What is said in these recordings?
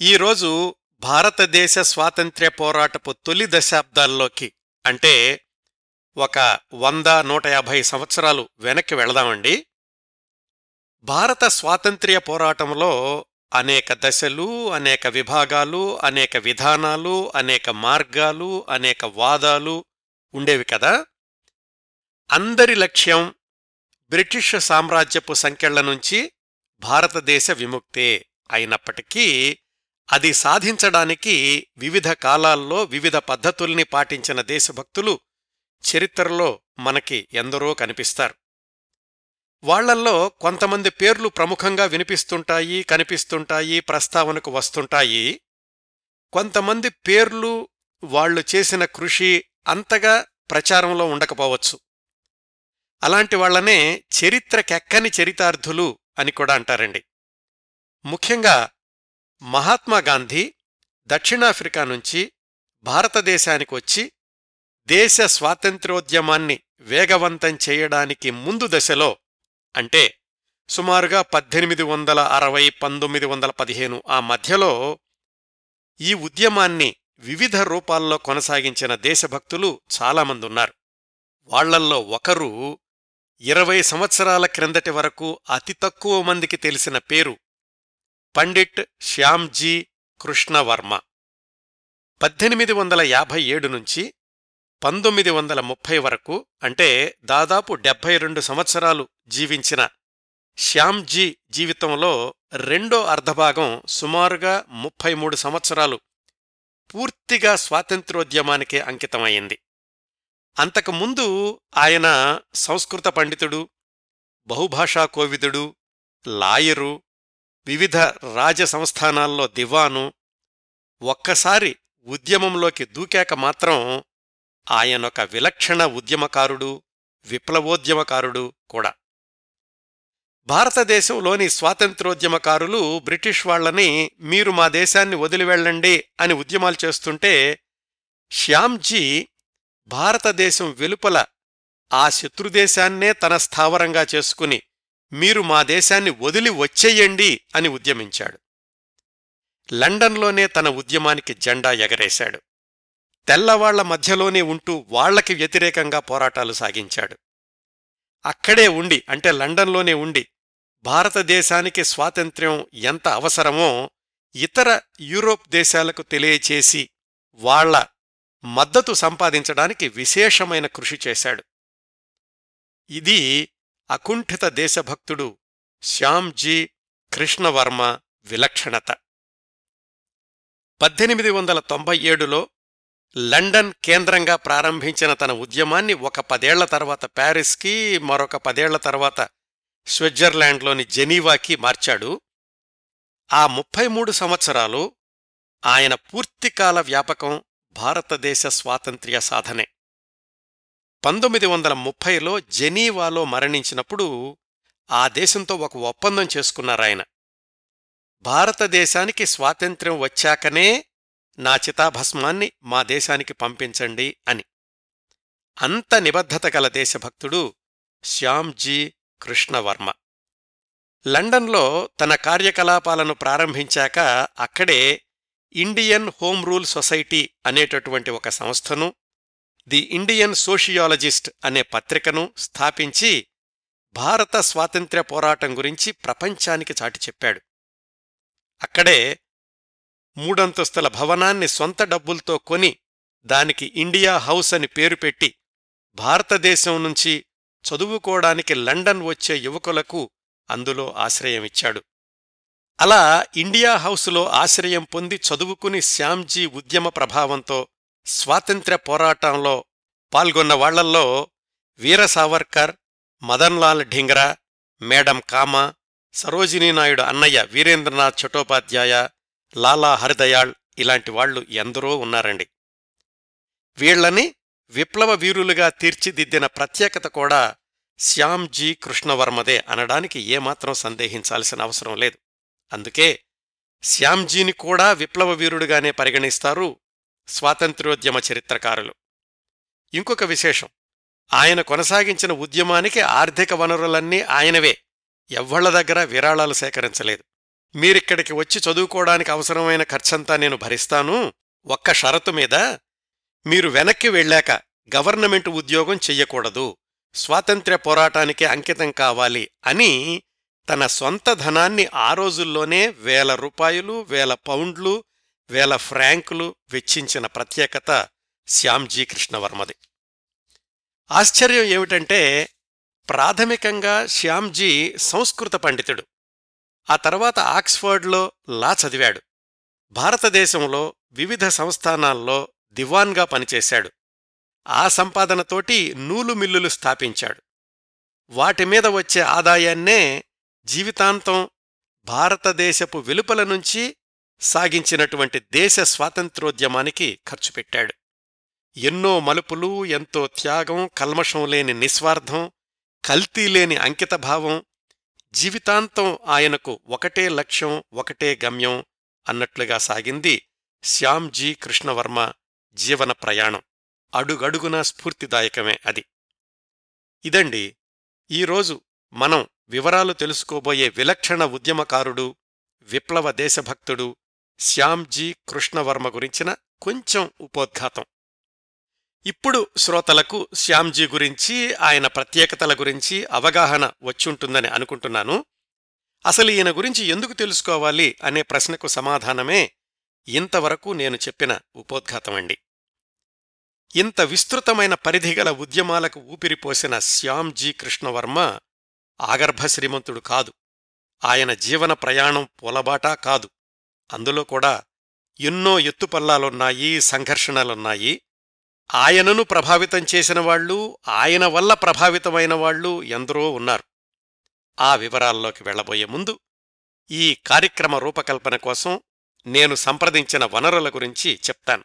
ఈరోజు భారతదేశ స్వాతంత్ర్య పోరాటపు తొలి దశాబ్దాల్లోకి అంటే ఒక వంద నూట యాభై సంవత్సరాలు వెనక్కి వెళదామండి. భారత స్వాతంత్ర్య పోరాటంలో అనేక దశలు అనేక విభాగాలు అనేక విధానాలు అనేక మార్గాలు అనేక వాదాలు ఉండేవి కదా? అందరి లక్ష్యం బ్రిటిష్ సామ్రాజ్యపు సంకెళ్ళ నుంచి భారతదేశ విముక్తే అయినప్పటికీ అది సాధించడానికి వివిధ కాలాల్లో వివిధ పద్ధతుల్ని పాటించిన దేశభక్తులు చరిత్రలో మనకి ఎందరో కనిపిస్తారు. వాళ్ళల్లో కొంతమంది పేర్లు ప్రముఖంగా వినిపిస్తుంటాయి కనిపిస్తుంటాయి ప్రస్తావనకు వస్తుంటాయి. కొంతమంది పేర్లు వాళ్ళు చేసిన కృషి అంతగా ప్రచారంలో ఉండకపోవచ్చు. అలాంటి వాళ్ళనే చరిత్రకెక్కని చరితార్థులు అని కూడా అంటారండి. ముఖ్యంగా మహాత్మా గాంధీ దక్షిణాఫ్రికా నుంచి భారతదేశానికి వచ్చి దేశ స్వాతంత్ర్యోద్యమాన్ని వేగవంతం చేయడానికి ముందు దశలో అంటే సుమారుగా పద్దెనిమిది వందల అరవై పంతొమ్మిది వందల పదిహేను ఆ మధ్యలో ఈ ఉద్యమాన్ని వివిధ రూపాల్లో కొనసాగించిన దేశభక్తులు చాలామంది ఉన్నారు వాళ్ళల్లో ఒకరు ఇరవై సంవత్సరాల క్రిందటి వరకు అతి తక్కువ మందికి తెలిసిన పేరు పండిట్ శ్యామ్జీ కృష్ణవర్మ. పద్దెనిమిది వందల యాభై ఏడు నుంచి పంతొమ్మిది వందల ముప్పై వరకు అంటే దాదాపు డెబ్బై రెండు సంవత్సరాలు జీవించిన శ్యామ్జీ జీవితంలో రెండో అర్ధభాగం సుమారుగా ముప్పై మూడు సంవత్సరాలు పూర్తిగా స్వాతంత్ర్యోద్యమానికే అంకితమైంది. అంతకుముందు ఆయన సంస్కృత పండితుడు బహుభాషా కోవిదుడు లాయరు వివిధ రాజ సంస్థానాల్లో దివాను ఒక్కసారి ఉద్యమంలోకి దూకాక మాత్రం ఆయనొక విలక్షణ ఉద్యమకారుడు విప్లవోద్యమకారుడు కూడా. భారతదేశంలోని స్వాతంత్రోద్యమకారులు బ్రిటిష్ వాళ్ళని మీరు మా దేశాన్ని వదిలివెళ్ళండి అని ఉద్యమాలు చేస్తుంటే శ్యామ్జీ భారతదేశం వెలుపల ఆ శత్రుదేశాన్నే తన స్థావరంగా చేసుకుని మీరు మా దేశాన్ని వదిలి వచ్చేయండి అని ఉద్యమించాడు. లండన్లోనే తన ఉద్యమానికి జెండా ఎగరేశాడు. తెల్లవాళ్ళ మధ్యలోనే ఉంటూ వాళ్ళకి వ్యతిరేకంగా పోరాటాలు సాగించాడు. అక్కడే ఉండి అంటే లండన్లోనే ఉండి భారతదేశానికి స్వాతంత్ర్యం ఎంత అవసరమో ఇతర యూరోప్ దేశాలకు తెలియచేసి వాళ్ళ మద్దతు సంపాదించడానికి విశేషమైన కృషి చేశాడు. ఇది అకుంఠిత దేశభక్తుడు శ్యామ్జీ కృష్ణవర్మ విలక్షణత. పద్దెనిమిది వందల తొంభై ఏడులో లండన్ కేంద్రంగా ప్రారంభించిన తన ఉద్యమాన్ని ఒక పదేళ్ళ తర్వాత ప్యారిస్కి మరొక పదేళ్ళ తర్వాత స్విట్జర్లాండ్లోని జెనీవాకి మార్చాడు. ఆ ముప్పై మూడు సంవత్సరాలు ఆయన పూర్తికాల వ్యాపకం భారతదేశ స్వాతంత్ర్య సాధనే. పంతొమ్మిది వందల ముప్పైలో జెనీవాలో మరణించినప్పుడు ఆ దేశంతో ఒక ఒప్పందం చేసుకున్నారాయన. భారతదేశానికి స్వాతంత్ర్యం వచ్చాకనే నా చితాభస్మాన్ని మా దేశానికి పంపించండి అని. అంత నిబద్ధత గల దేశభక్తుడు శ్యామ్జీ కృష్ణవర్మ. లండన్లో తన కార్యకలాపాలను ప్రారంభించాక అక్కడే ఇండియన్ హోమ్ రూల్ సొసైటీ అనేటటువంటి ఒక సంస్థను ది ఇండియన్ సోషియాలజిస్ట్ అనే పత్రికను స్థాపించి భారత స్వాతంత్ర్య పోరాటం గురించి ప్రపంచానికి చాటి చెప్పాడు. అక్కడే మూడంతస్తుల భవనాన్ని సొంత డబ్బులతో కొని దానికి ఇండియా హౌస్ అని పేరు పెట్టి భారతదేశం నుంచి చదువుకోవడానికి లండన్ వచ్చే యువకులకు అందులో ఆశ్రయమిచ్చాడు అలా ఇండియా హౌసులో ఆశ్రయం పొంది చదువుకుని శ్యామ్జీ ఉద్యమ ప్రభావంతో స్వాతంత్ర్య పోరాటంలో పాల్గొన్న వాళ్ళల్లో వీర సావర్కర్ మదన్లాల్ ఢింగ్రా మేడం కామా సరోజినీనాయుడు అన్నయ్య వీరేంద్రనాథ్ చటోపాధ్యాయ లాలా హరిదయాళ్ ఇలాంటి వాళ్ళు ఎందరో ఉన్నారండి. వీళ్ళని విప్లవ వీరులుగా తీర్చిదిద్దిన ప్రత్యేకత కూడా శ్యామ్జీ కృష్ణవర్మదే అనడానికి ఏమాత్రం సందేహించాల్సిన అవసరం లేదు. అందుకే శ్యామ్జీని కూడా విప్లవ వీరుడుగానే పరిగణిస్తారు స్వాతంత్ర్యోద్యమ చరిత్రకారులు ఇంకొక విశేషం ఆయన కొనసాగించిన ఉద్యమానికి ఆర్థిక వనరులన్నీ ఆయనవే. ఎవ్వళ్ళ దగ్గర విరాళాలు సేకరించలేదు. మీరిక్కడికి వచ్చి చదువుకోవడానికి అవసరమైన ఖర్చంతా నేను భరిస్తాను. ఒక్క షరతు మీద మీరు వెనక్కి వెళ్ళాక గవర్నమెంట్ ఉద్యోగం చెయ్యకూడదు. స్వాతంత్ర్య పోరాటానికి అంకితం కావాలి అని తన సొంత ధనాన్ని ఆ రోజుల్లోనే వేల రూపాయలు వేల పౌండ్లు వేల ఫ్రాంకులు వెచ్చించిన ప్రత్యేకత శ్యామ్జీ కృష్ణవర్మది. ఆశ్చర్యం ఏమిటంటే ప్రాథమికంగా శ్యామ్జీ సంస్కృత పండితుడు. ఆ తర్వాత ఆక్స్ఫర్డ్లో లా చదివాడు. భారతదేశంలో వివిధ సంస్థానాల్లో దివాన్గా పనిచేశాడు. ఆ సంపాదనతోటి నూలు మిల్లులు స్థాపించాడు. వాటి మీద వచ్చే ఆదాయాన్నే జీవితాంతం భారతదేశపు వెలుపల నుంచి సాగించినటువంటి దేశ స్వాతంత్రోద్యమానికి ఖర్చు పెట్టాడు. ఎన్నో మలుపులు ఎంతో త్యాగం కల్మషం లేని నిస్వార్థం కల్తీ లేని అంకితభావం జీవితాంతం ఆయనకు ఒకటే లక్ష్యం ఒకటే గమ్యం అన్నట్లుగా సాగింది శ్యామ్జీ కృష్ణవర్మ జీవన ప్రయాణం. అడుగడుగునా స్ఫూర్తిదాయకమే అది. ఇదండి ఈరోజు మనం వివరాలు తెలుసుకోబోయే విలక్షణ ఉద్యమకారుడు విప్లవ దేశభక్తుడు శ్యామ్జీ కృష్ణవర్మ గురించిన కొంచెం ఉపోద్ఘాతం. ఇప్పుడు శ్రోతలకు శ్యామ్జీ గురించి ఆయన ప్రత్యేకతల గురించి అవగాహన వచ్చుంటుందని అనుకుంటున్నాను. అసలు ఈయన గురించి ఎందుకు తెలుసుకోవాలి అనే ప్రశ్నకు సమాధానమే ఇంతవరకు నేను చెప్పిన ఉపోద్ఘాతమండి. ఇంత విస్తృతమైన పరిధిగల ఉద్యమాలకు ఊపిరిపోసిన శ్యామ్జీ కృష్ణవర్మ ఆగర్భ శ్రీమంతుడు కాదు. ఆయన జీవన ప్రయాణం పొలబాటా కాదు. అందులో కూడా ఎన్నో ఎత్తుపల్లాలున్నాయి సంఘర్షణలున్నాయి. ఆయనను ప్రభావితం చేసిన వాళ్ళు ఆయన వల్ల ప్రభావితమైన వాళ్ళు ఎందరో ఉన్నారు. ఆ వివరాల్లోకి వెళ్ళబోయే ముందు ఈ కార్యక్రమ రూపకల్పన కోసం నేను సంప్రదించిన వనరుల గురించి చెప్తాను.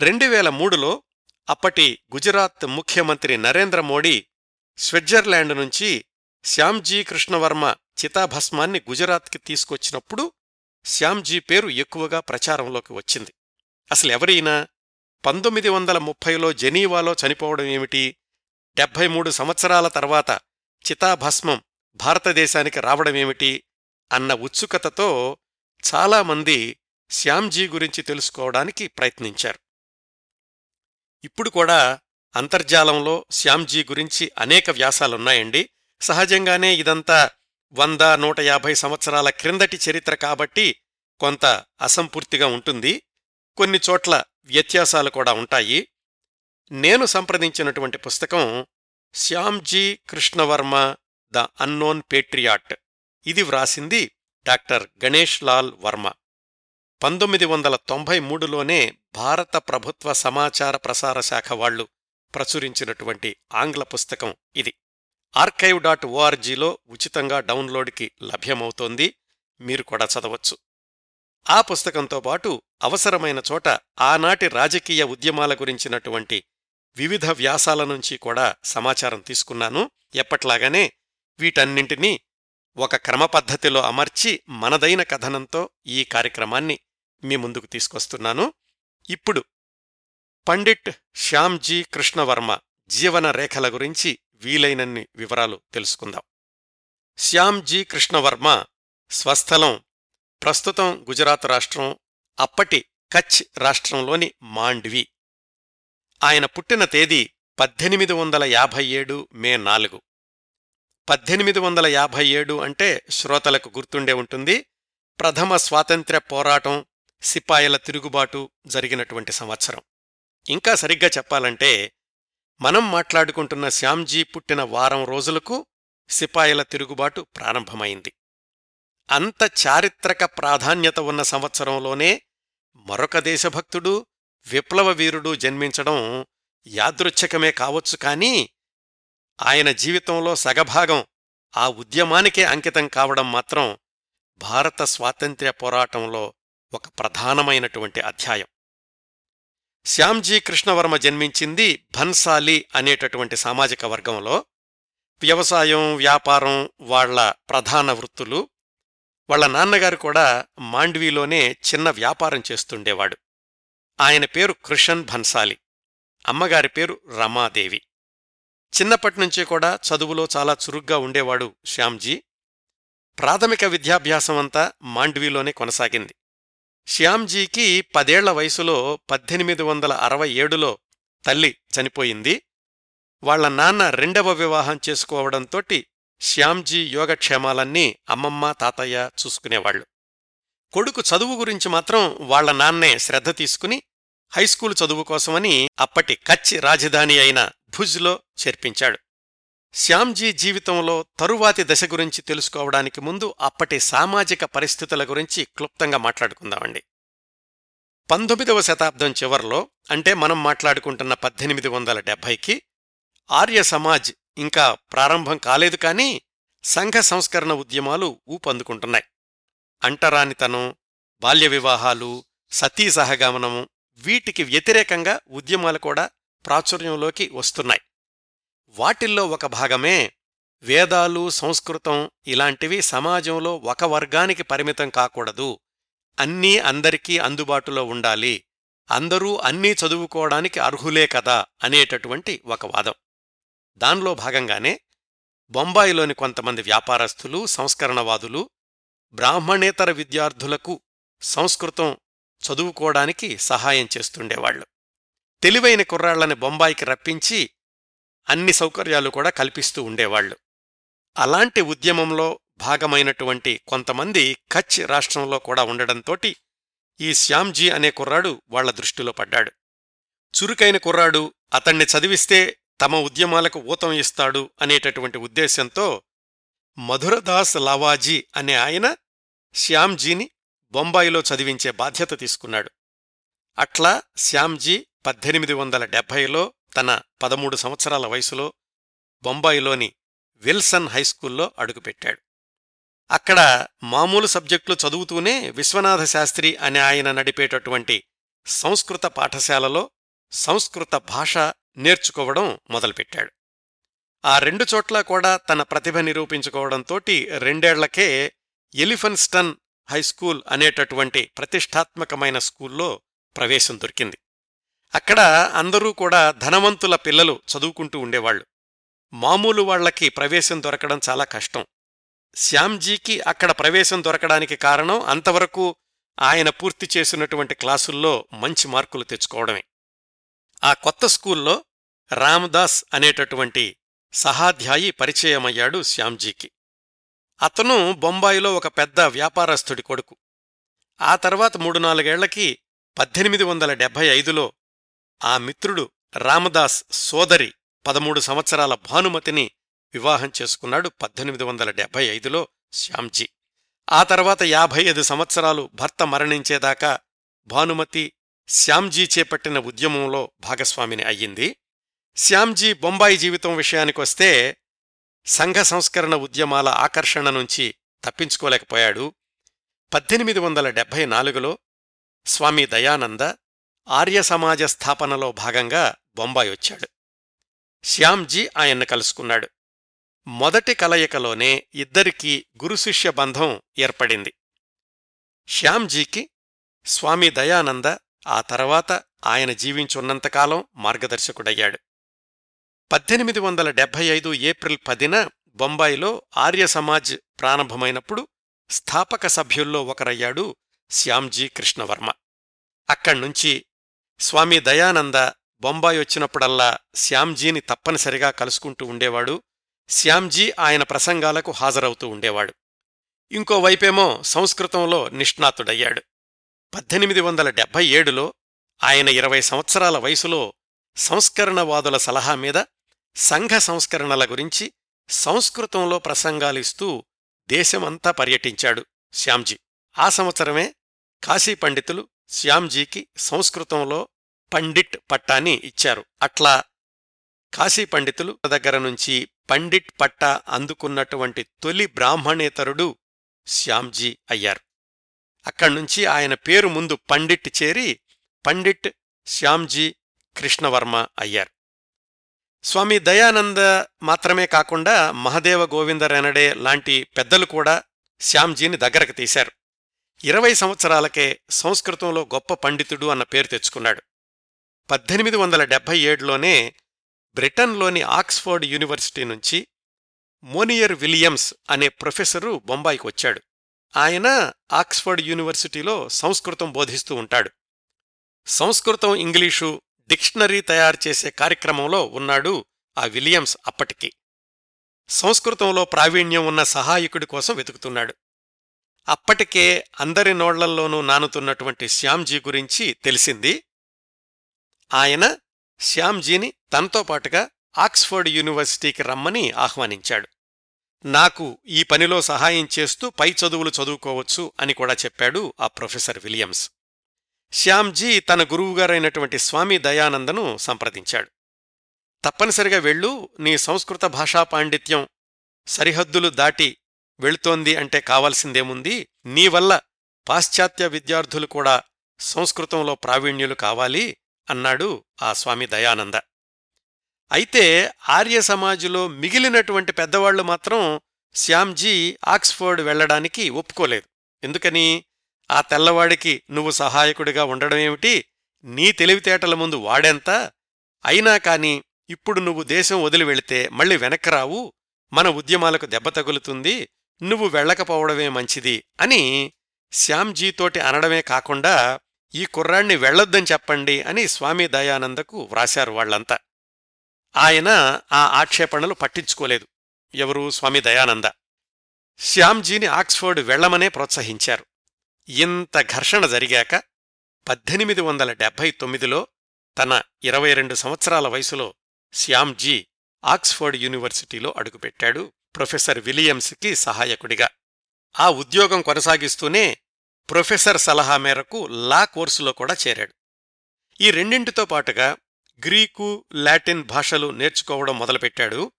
రెండు వేల మూడులో అప్పటి గుజరాత్ ముఖ్యమంత్రి నరేంద్ర మోడీ స్విట్జర్లాండ్ నుంచి శ్యామ్జీ కృష్ణవర్మ చితాభస్మాన్ని గుజరాత్కి తీసుకొచ్చినప్పుడు శ్యామ్జీ పేరు ఎక్కువగా ప్రచారంలోకి వచ్చింది. అసలెవరైనా పంతొమ్మిది వందల ముప్పైలో జెనీవాలో చనిపోవడం ఏమిటి? డెబ్భై మూడు సంవత్సరాల తర్వాత చితాభస్మం భారతదేశానికి రావడమేమిటి అన్న ఉత్సుకతతో చాలామంది శ్యామ్జీ గురించి తెలుసుకోవడానికి ప్రయత్నించారు. ఇప్పుడు కూడా అంతర్జాలంలో శ్యామ్జీ గురించి అనేక వ్యాసాలున్నాయండి. సహజంగానే ఇదంతా వంద నూట యాభై సంవత్సరాల క్రిందటి చరిత్ర కాబట్టి కొంత అసంపూర్తిగా ఉంటుంది. కొన్ని చోట్ల వ్యత్యాసాలు కూడా ఉంటాయి. నేను సంప్రదించినటువంటి పుస్తకం Shyamji Krishnavarma the unknown patriot. ఇది వ్రాసింది డాక్టర్ గణేష్ లాల్ వర్మ. పంతొమ్మిది వందల తొంభై మూడులోనే భారత ప్రభుత్వ సమాచార ప్రసార శాఖ వాళ్ళు ప్రచురించినటువంటి ఆంగ్ల పుస్తకం ఇది. ఆర్కైవ్ డాట్ ఓఆర్జీలో ఉచితంగా డౌన్లోడ్కి లభ్యమవుతోంది. మీరు కూడా చదవచ్చు. ఆ పుస్తకంతో పాటు అవసరమైన చోట ఆనాటి రాజకీయ ఉద్యమాల గురించినటువంటి వివిధ వ్యాసాల నుంచి కూడా సమాచారం తీసుకున్నాను. ఎప్పట్లాగానే వీటన్నింటినీ ఒక క్రమపద్ధతిలో అమర్చి మనదైన కథనంతో ఈ కార్యక్రమాన్ని మీ ముందుకు తీసుకొస్తున్నాను. ఇప్పుడు పండిట్ శ్యామ్జీ కృష్ణవర్మ జీవన రేఖల గురించి వీలైనన్ని వివరాలు తెలుసుకుందాం. శ్యామ్జీ కృష్ణవర్మ స్వస్థలం ప్రస్తుతం గుజరాత్ రాష్ట్రం అప్పటి కచ్ రాష్ట్రంలోని మాండ్వి. ఆయన పుట్టిన తేదీ పద్దెనిమిది వందల యాభై ఏడు మే నాలుగు. పద్దెనిమిది వందల యాభై ఏడు అంటే శ్రోతలకు గుర్తుండే ఉంటుంది. ప్రథమ స్వాతంత్ర్య పోరాటం సిపాయిల తిరుగుబాటు జరిగినటువంటి సంవత్సరం. ఇంకా సరిగ్గా చెప్పాలంటే మనం మాట్లాడుకుంటున్న శ్యామ్జీ పుట్టిన వారం రోజులకు సిపాయిల తిరుగుబాటు ప్రారంభమైంది. అంత చారిత్రక ప్రాధాన్యత ఉన్న సంవత్సరంలోనే మరొక దేశభక్తుడు విప్లవ వీరుడు జన్మించడం యాదృచ్ఛికమే కావచ్చు కానీ ఆయన జీవితంలో సగభాగం ఆ ఉద్యమానికే అంకితం కావడం మాత్రం భారత స్వాతంత్ర్య పోరాటంలో ఒక ప్రధానమైనటువంటి అధ్యాయం. శ్యామ్జీ కృష్ణవర్మ జన్మించింది భన్సాలి అనేటటువంటి సామాజిక వర్గంలో. వ్యవసాయం వ్యాపారం వాళ్ళ ప్రధాన వృత్తులు. వాళ్ళ నాన్నగారు కూడా మాండ్వీలోనే చిన్న వ్యాపారం చేస్తుండేవాడు. ఆయన పేరు కృషన్ భన్సాలి. అమ్మగారి పేరు రమాదేవి. చిన్నప్పటినుంచి కూడా చదువులో చాలా చురుగ్గా ఉండేవాడు శ్యామ్జీ. ప్రాథమిక విద్యాభ్యాసమంతా మాండ్వీలోనే కొనసాగింది. శ్యామ్జీకి పదేళ్ళ వయసులో పద్దెనిమిది వందల అరవై ఏడులో తల్లి చనిపోయింది. వాళ్ళ నాన్న రెండవ వివాహం చేసుకోవడంతోటి శ్యామ్జీ యోగక్షేమాలన్నీ అమ్మమ్మ తాతయ్య చూసుకునేవాళ్ళు కొడుకు చదువు గురించి మాత్రం వాళ్ళ నాన్నే శ్రద్ధ తీసుకుని హైస్కూలు చదువు కోసమని అప్పటి కచ్ రాజధాని అయిన భుజ్లో చేర్పించాడు. శ్యామ్జీ జీవితంలో తరువాతి దశ గురించి తెలుసుకోవడానికి ముందు అప్పటి సామాజిక పరిస్థితుల గురించి క్లుప్తంగా మాట్లాడుకుందామండి. పంతొమ్మిదవ శతాబ్దం చివర్లో అంటే మనం మాట్లాడుకుంటున్న పద్దెనిమిది వందల డెబ్భైకి ఆర్య సమాజ్ ఇంకా ప్రారంభం కాలేదు కానీ సంఘ సంస్కరణ ఉద్యమాలు ఊపందుకుంటున్నాయి. అంటరానితనం బాల్య వివాహాలు సతీ సహగమనము వీటికి వ్యతిరేకంగా ఉద్యమాలు కూడా ప్రాచుర్యంలోకి వస్తున్నాయి. వాటిల్లో ఒక భాగమే వేదాలు సంస్కృతం ఇలాంటివి సమాజంలో ఒక వర్గానికి పరిమితం కాకూడదు. అన్నీ అందరికీ అందుబాటులో ఉండాలి. అందరూ అన్నీ చదువుకోవడానికి అర్హులే కదా అనేటటువంటి ఒక వాదం. దానిలో భాగంగానే బొంబాయిలోని కొంతమంది వ్యాపారస్తులు సంస్కరణవాదులు బ్రాహ్మణేతర విద్యార్థులకు సంస్కృతం చదువుకోవడానికి సహాయం చేస్తుండేవాళ్ళు తెలివైన కుర్రాళ్ళని బొంబాయికి రప్పించి అన్ని సౌకర్యాలు కూడా కల్పిస్తూ ఉండేవాళ్ళు అలాంటి ఉద్యమంలో భాగమైనటువంటి కొంతమంది కచ్ రాష్ట్రంలో కూడా ఉండడంతోటి ఈ శ్యామ్జీ అనే కుర్రాడు వాళ్ళ దృష్టిలో పడ్డాడు. చురుకైన కుర్రాడు అతణ్ణి చదివిస్తే తమ ఉద్యమాలకు ఊతం ఇస్తాడు అనేటటువంటి ఉద్దేశంతో మధురదాస్ లావాజీ అనే ఆయన శ్యామ్జీని బొంబాయిలో చదివించే బాధ్యత తీసుకున్నాడు. అట్లా శ్యామ్జీ పద్దెనిమిది వందల డెబ్భైలో తన పదమూడు సంవత్సరాల వయసులో బొంబాయిలోని విల్సన్ హైస్కూల్లో అడుగుపెట్టాడు. అక్కడ మామూలు సబ్జెక్టులు చదువుతూనే విశ్వనాథ శాస్త్రి అనే ఆయన నడిపేటటువంటి సంస్కృత పాఠశాలలో సంస్కృత భాష నేర్చుకోవడం మొదలుపెట్టాడు. ఆ రెండు చోట్ల కూడా తన ప్రతిభ నిరూపించుకోవడంతోటి రెండేళ్ళకే ఎలిఫన్స్టన్ హైస్కూల్ అనేటటువంటి ప్రతిష్టాత్మకమైన స్కూల్లో ప్రవేశం దొరికింది. అక్కడ అందరూ కూడా ధనవంతుల పిల్లలు చదువుకుంటూ ఉండేవాళ్ళు మామూలు వాళ్ళకి ప్రవేశం దొరకడం చాలా కష్టం. శ్యామ్జీకి అక్కడ ప్రవేశం దొరకడానికి కారణం అంతవరకు ఆయన పూర్తి చేసినటువంటి క్లాసుల్లో మంచి మార్కులు తెచ్చుకోవడమే. ఆ కొత్త స్కూల్లో రామదాస్ అనేటటువంటి సహాధ్యాయి పరిచయమయ్యాడు శ్యామ్జీకి. అతను బొంబాయిలో ఒక పెద్ద వ్యాపారస్తుడి కొడుకు. ఆ తర్వాత మూడు నాలుగేళ్ళకి పద్దెనిమిది వందల డెబ్భై ఐదులో ఆ మిత్రుడు రామదాస్ సోదరి పదమూడు సంవత్సరాల భానుమతిని వివాహం చేసుకున్నాడు పద్దెనిమిది వందల డెబ్భై ఐదులో శ్యామ్జీ. ఆ తర్వాత యాభై ఐదు సంవత్సరాలు భర్త మరణించేదాకా భానుమతి శ్యామ్జీ చేపట్టిన ఉద్యమంలో భాగస్వామిని అయ్యింది. శ్యామ్జీ బొంబాయి జీవితం విషయానికొస్తే సంఘ సంస్కరణ ఉద్యమాల ఆకర్షణ నుంచి తప్పించుకోలేకపోయాడు. పద్దెనిమిది వందల డెబ్భై నాలుగులో స్వామి దయానంద ఆర్య సమాజ స్థాపనలో భాగంగా బొంబాయి వచ్చాడు. శ్యామ్జీ ఆయన్ను కలుసుకున్నాడు. మొదటి కలయికలోనే ఇద్దరికీ గురుశిష్య బంధం ఏర్పడింది. శ్యామ్జీకి స్వామి దయానంద ఆ తర్వాత ఆయన జీవించున్నంతకాలం మార్గదర్శకుడయ్యాడు. పద్దెనిమిది వందల డెబ్భై ఐదు ఏప్రిల్ పదిన బొంబాయిలో ఆర్య సమాజ్ ప్రారంభమైనప్పుడు స్థాపక సభ్యుల్లో ఒకరయ్యాడు శ్యామ్జీ కృష్ణవర్మ. అక్కడ్నుంచి స్వామి దయానంద బొంబాయి వచ్చినప్పుడల్లా శ్యామ్జీని తప్పనిసరిగా కలుసుకుంటూ ఉండేవాడు. శ్యామ్జీ ఆయన ప్రసంగాలకు హాజరవుతూ ఉండేవాడు. ఇంకోవైపేమో సంస్కృతంలో నిష్ణాతుడయ్యాడు. పద్దెనిమిది వందల డెబ్భై ఏడులో ఆయన ఇరవై సంవత్సరాల వయసులో సంస్కరణవాదుల సలహా మీద సంఘ సంస్కరణల గురించి సంస్కృతంలో ప్రసంగాలిస్తూ దేశమంతా పర్యటించాడు శ్యామ్జీ. ఆ సంవత్సరమే కాశీ పండితులు శ్యామ్జీకి సంస్కృతంలో పండిట్ పట్టాని ఇచ్చారు. అట్లా కాశీ పండితులు దగ్గర నుంచి పండిట్ పట్టా అందుకున్నటువంటి తొలి బ్రాహ్మణేతరుడు శ్యామ్జీ అయ్యారు. అక్కడ్నుంచి ఆయన పేరు ముందు పండిట్ చేరి పండిట్ శ్యామ్జీ కృష్ణవర్మ అయ్యారు. స్వామి దయానంద మాత్రమే కాకుండా మహదేవ గోవింద రెనడే లాంటి పెద్దలు కూడా శ్యామ్జీని దగ్గరకు తీశారు. ఇరవై సంవత్సరాలకే సంస్కృతంలో గొప్ప పండితుడు అన్న పేరు తెచ్చుకున్నాడు. పద్దెనిమిది వందల డెబ్భై ఏడులోనే బ్రిటన్లోని ఆక్స్ఫర్డ్ యూనివర్సిటీ నుంచి మోనియర్ విలియమ్స్ అనే ప్రొఫెసరు బొంబాయికి వచ్చాడు. ఆయన ఆక్స్ఫర్డ్ యూనివర్సిటీలో సంస్కృతం బోధిస్తూ ఉంటాడు. సంస్కృతం ఇంగ్లీషు డిక్షనరీ తయారు చేసే కార్యక్రమంలో ఉన్నాడు ఆ విలియమ్స్ అప్పటికి. సంస్కృతంలో ప్రావీణ్యం ఉన్న సహాయకుడి కోసం వెతుకుతున్నాడు. అప్పటికే అందరి నోళ్ళల్లోనూ నానుతున్నటువంటి శ్యామ్జీ గురించి తెలిసింది. ఆయన శ్యామ్జీని తనతో పాటుగా ఆక్స్ఫర్డ్ యూనివర్సిటీకి రమ్మని ఆహ్వానించాడు. నాకు ఈ పనిలో సహాయం చేస్తూ పై చదువులు చదువుకోవచ్చు అని కూడా చెప్పాడు ఆ ప్రొఫెసర్ విలియమ్స్. శ్యామ్జీ తన గురువుగారైనటువంటి స్వామి దయానందను సంప్రదించాడు. తప్పనిసరిగా వెళ్ళు నీ సంస్కృత భాషా పాండిత్యం సరిహద్దులు దాటి వెళుతోంది అంటే కావాల్సిందేముంది? నీ వల్ల పాశ్చాత్య విద్యార్థులు కూడా సంస్కృతంలో ప్రావీణ్యులు కావాలి అన్నాడు ఆ స్వామి దయానంద. అయితే ఆర్య సమాజులో మిగిలినటువంటి పెద్దవాళ్ళు మాత్రం శ్యామ్జీ ఆక్స్ఫర్డ్ వెళ్ళడానికి ఒప్పుకోలేదు. ఎందుకని? ఆ తెల్లవాడికి నువ్వు సహాయకుడిగా ఉండడమేమిటి నీ తెలివితేటల ముందు వాడెంత? అయినా కాని ఇప్పుడు నువ్వు దేశం వదిలి వెళితే మళ్ళీ వెనక్కి రావు? మన ఉద్యమాలకు దెబ్బ తగులుతుంది. నువ్వు వెళ్ళకపోవడమే మంచిది అని శ్యామ్జీతోటి అనడమే కాకుండా ఈ కుర్రాణ్ణి వెళ్ళొద్దని చెప్పండి అని స్వామి దయానందకు వ్రాశారు వాళ్ళంతా ఆయన ఆ ఆక్షేపణలు పట్టించుకోలేదు. ఎవరు? స్వామి దయానంద. శ్యామ్జీని ఆక్స్ఫర్డ్ వెళ్ళమనే ప్రోత్సహించారు. ఇంత ఘర్షణ జరిగాక పద్దెనిమిది వందల డెబ్భై తొమ్మిదిలో తన ఇరవై రెండు సంవత్సరాల వయసులో శ్యామ్జీ ఆక్స్ఫర్డ్ యూనివర్సిటీలో అడుగుపెట్టాడు. ప్రొఫెసర్ విలియమ్స్కి సహాయకుడిగా. ఆ ఉద్యోగం కొనసాగిస్తూనే ప్రొఫెసర్ సలహా మేరకు లా కోర్సులో కూడా చేరాడు. ఈ రెండింటితో పాటుగా గ్రీకు లాటిన్ భాషలు నేర్చుకోవడం మొదలుపెట్టాడు.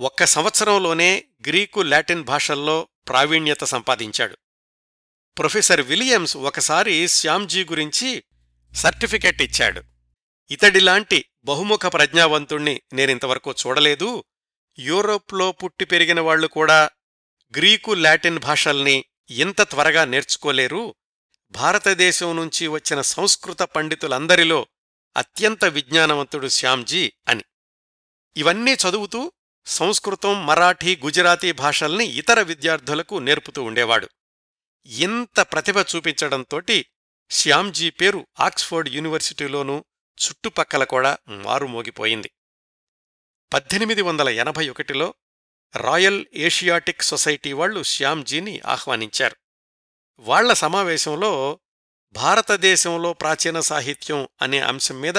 ఒక్క సంవత్సరంలోనే గ్రీకు లాటిన్ భాషల్లో ప్రావీణ్యత సంపాదించాడు. ప్రొఫెసర్ విలియమ్స్ ఒకసారి శ్యామ్జీ గురించి సర్టిఫికెట్ ఇచ్చాడు. ఇతడిలాంటి బహుముఖ ప్రజ్ఞావంతుణ్ణి నేనింతవరకు చూడలేదు. యూరోప్లో పుట్టి పెరిగిన వాళ్ళు కూడా గ్రీకు లాటిన్ భాషల్ని ఇంత త్వరగా నేర్చుకోలేరు. భారతదేశం నుంచి వచ్చిన సంస్కృత పండితులందరిలో అత్యంత విజ్ఞానవంతుడు శ్యామ్జీ అని. ఇవన్నీ చదువుతూ సంస్కృతం మరాఠీ గుజరాతీ భాషల్ని ఇతర విద్యార్థులకు నేర్పుతూ ఉండేవాడు. ఇంత ప్రతిభ చూపించడంతోటి శ్యామ్జీ పేరు ఆక్స్ఫర్డ్ యూనివర్సిటీలోనూ చుట్టుపక్కల కూడా మారుమోగిపోయింది. పద్దెనిమిది వందల ఎనభై ఒకటిలో రాయల్ ఏషియాటిక్ సొసైటీ వాళ్ళు శ్యామ్జీని ఆహ్వానించారు. వాళ్ళ సమావేశంలో భారతదేశంలో ప్రాచీన సాహిత్యం అనే అంశం మీద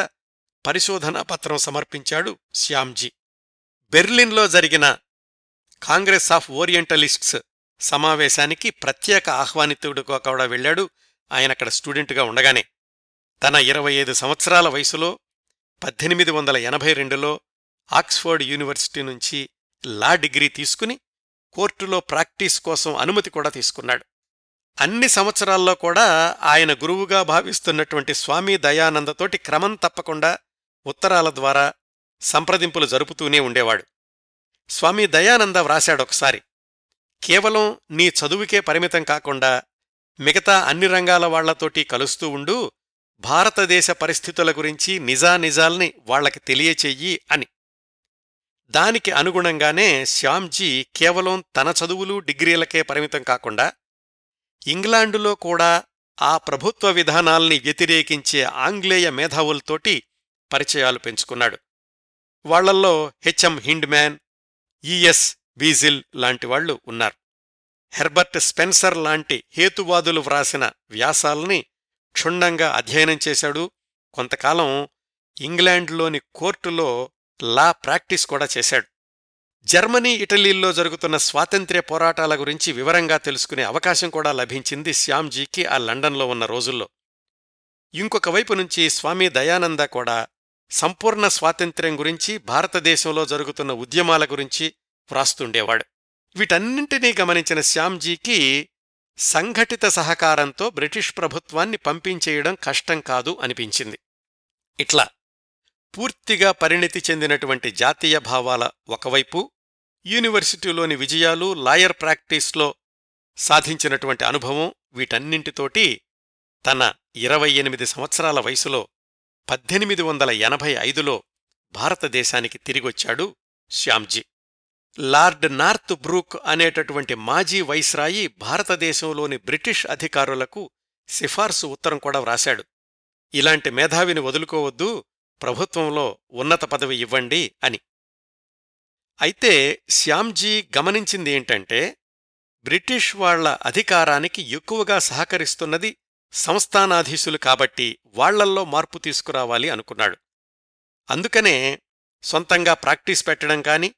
పరిశోధనా పత్రం సమర్పించాడు శ్యామ్జీ. బెర్లిన్లో జరిగిన కాంగ్రెస్ ఆఫ్ ఓరియంటలిస్ట్స్ సమావేశానికి ప్రత్యేక ఆహ్వానితుడుగా కూడా వెళ్ళాడు ఆయనక్కడ స్టూడెంట్గా ఉండగానే తన ఇరవై ఐదు సంవత్సరాల వయసులో పద్దెనిమిది వందల ఎనభై రెండులో ఆక్స్ఫర్డ్ యూనివర్సిటీ నుంచి లా డిగ్రీ తీసుకుని కోర్టులో ప్రాక్టీస్ కోసం అనుమతి కూడా తీసుకున్నాడు. అన్ని సంవత్సరాల్లో కూడా ఆయన గురువుగా భావిస్తున్నటువంటి స్వామి దయానందతోటి క్రమం తప్పకుండా ఉత్తరాల ద్వారా సంప్రదింపులు జరుపుతూనే ఉండేవాడు. స్వామి దయానంద వ్రాశాడొకసారి కేవలం నీ చదువుకే పరిమితం కాకుండా మిగతా అన్ని రంగాల వాళ్ళతోటి కలుస్తూ ఉండు భారతదేశ పరిస్థితుల గురించి నిజానిజాల్ని వాళ్ళకి తెలియచెయ్యి అని. దానికి అనుగుణంగానే శ్యామ్జీ కేవలం తన చదువులు డిగ్రీలకే పరిమితం కాకుండా ఇంగ్లాండులో కూడా ఆ ప్రభుత్వ విధానాల్ని వ్యతిరేకించే ఆంగ్లేయ మేధావులతోటి పరిచయాలు పెంచుకున్నాడు. వాళ్ళల్లో హెచ్ఎం హిండ్మ్యాన్ ఈఎస్ వీజిల్ లాంటివాళ్ళు ఉన్నారు. హెర్బర్ట్ స్పెన్సర్ లాంటి హేతువాదులు వ్రాసిన వ్యాసాల్ని క్షుణ్ణంగా అధ్యయనం చేశాడు. కొంతకాలం ఇంగ్లాండ్లోని కోర్టులో లా ప్రాక్టీస్ కూడా చేశాడు. జర్మనీ ఇటలీల్లో జరుగుతున్న స్వాతంత్ర్య పోరాటాల గురించి వివరంగా తెలుసుకునే అవకాశం కూడా లభించింది శ్యామ్జీకి ఆ లండన్లో ఉన్న రోజుల్లో. ఇంకొక వైపు నుంచి స్వామి దయానంద కూడా సంపూర్ణ స్వాతంత్ర్యం గురించి భారతదేశంలో జరుగుతున్న ఉద్యమాల గురించి వ్రాస్తుండేవాడు. వీటన్నింటినీ గమనించిన శ్యామ్జీకి సంఘటిత సహకారంతో బ్రిటిష్ ప్రభుత్వాన్ని పంపించేయడం కష్టం కాదు అనిపించింది. ఇట్లా పూర్తిగా పరిణితి చెందినటువంటి జాతీయ భావాల ఒకవైపు యూనివర్సిటీలోని విజయాలు లాయర్ ప్రాక్టీస్లో సాధించినటువంటి అనుభవం వీటన్నింటితోటి తన ఇరవై ఎనిమిది సంవత్సరాల వయసులో పద్దెనిమిది వందల ఎనభై ఐదులో భారతదేశానికి తిరిగొచ్చాడు శ్యామ్జీ. లార్డ్ నార్త్ బ్రూక్ అనేటటువంటి మాజీ వైస్రాయి భారతదేశంలోని బ్రిటిష్ అధికారులకు సిఫార్సు ఉత్తరం కూడా వ్రాశాడు. ఇలాంటి మేధావిని వదులుకోవద్దు ప్రభుత్వంలో ఉన్నత పదవి ఇవ్వండి అని. అయితే శ్యామ్జీ గమనించిందేంటంటే బ్రిటిష్ వాళ్ళ అధికారానికి ఎక్కువగా సహకరిస్తున్నది సంస్థానాధీశులు కాబట్టి వాళ్ళల్లో మార్పు తీసుకురావాలి అనుకున్నాడు. అందుకనే సొంతంగా ప్రాక్టీస్ పెట్టడం కాని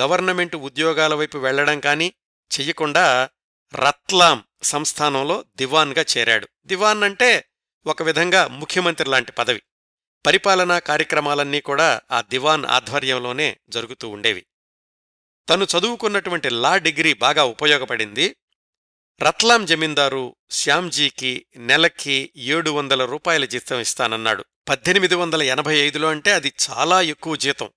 గవర్నమెంట్ ఉద్యోగాల వైపు వెళ్ళడం కాని చెయ్యకుండా రత్లాం సంస్థానంలో దివాన్గా చేరాడు. దివాన్ అంటే ఒక విధంగా ముఖ్యమంత్రి లాంటి పదవి. పరిపాలనా కార్యక్రమాలన్నీ కూడా ఆ దివాన్ ఆధ్వర్యంలోనే జరుగుతూ ఉండేవి. తను చదువుకున్నటువంటి లా డిగ్రీ బాగా ఉపయోగపడింది. రత్లాం జమీందారు శ్యామ్జీకి నెలకి ఏడు వందల రూపాయల జీతం ఇస్తానన్నాడు. పద్దెనిమిది వందల ఎనభై ఐదులో అంటే అది చాలా ఎక్కువ జీతం.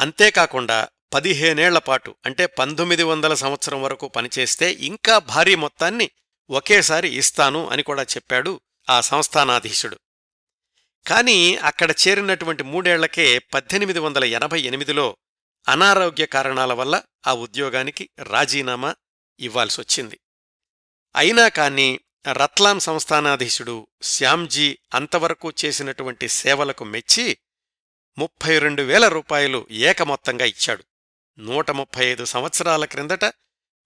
అంతేకాకుండా పదిహేనేళ్ళపాటు అంటే పంతొమ్మిది వందల సంవత్సరం వరకు పనిచేస్తే ఇంకా భారీ మొత్తాన్ని ఒకేసారి ఇస్తాను అని కూడా చెప్పాడు ఆ సంస్థానాధీశుడు. కాని అక్కడ చేరినటువంటి మూడేళ్ళకే పద్దెనిమిది వందల ఎనభై ఎనిమిదిలో అనారోగ్య కారణాల వల్ల ఆ ఉద్యోగానికి రాజీనామా ఇవ్వాల్సొచ్చింది. అయినా కాని రత్లాం సంస్థానాధీశుడు శ్యామ్జీ అంతవరకు చేసినటువంటి సేవలకు మెచ్చి ముప్పై రెండు వేల రూపాయలు ఏకమొత్తంగా ఇచ్చాడు. నూట ముప్పై ఐదు సంవత్సరాల క్రిందట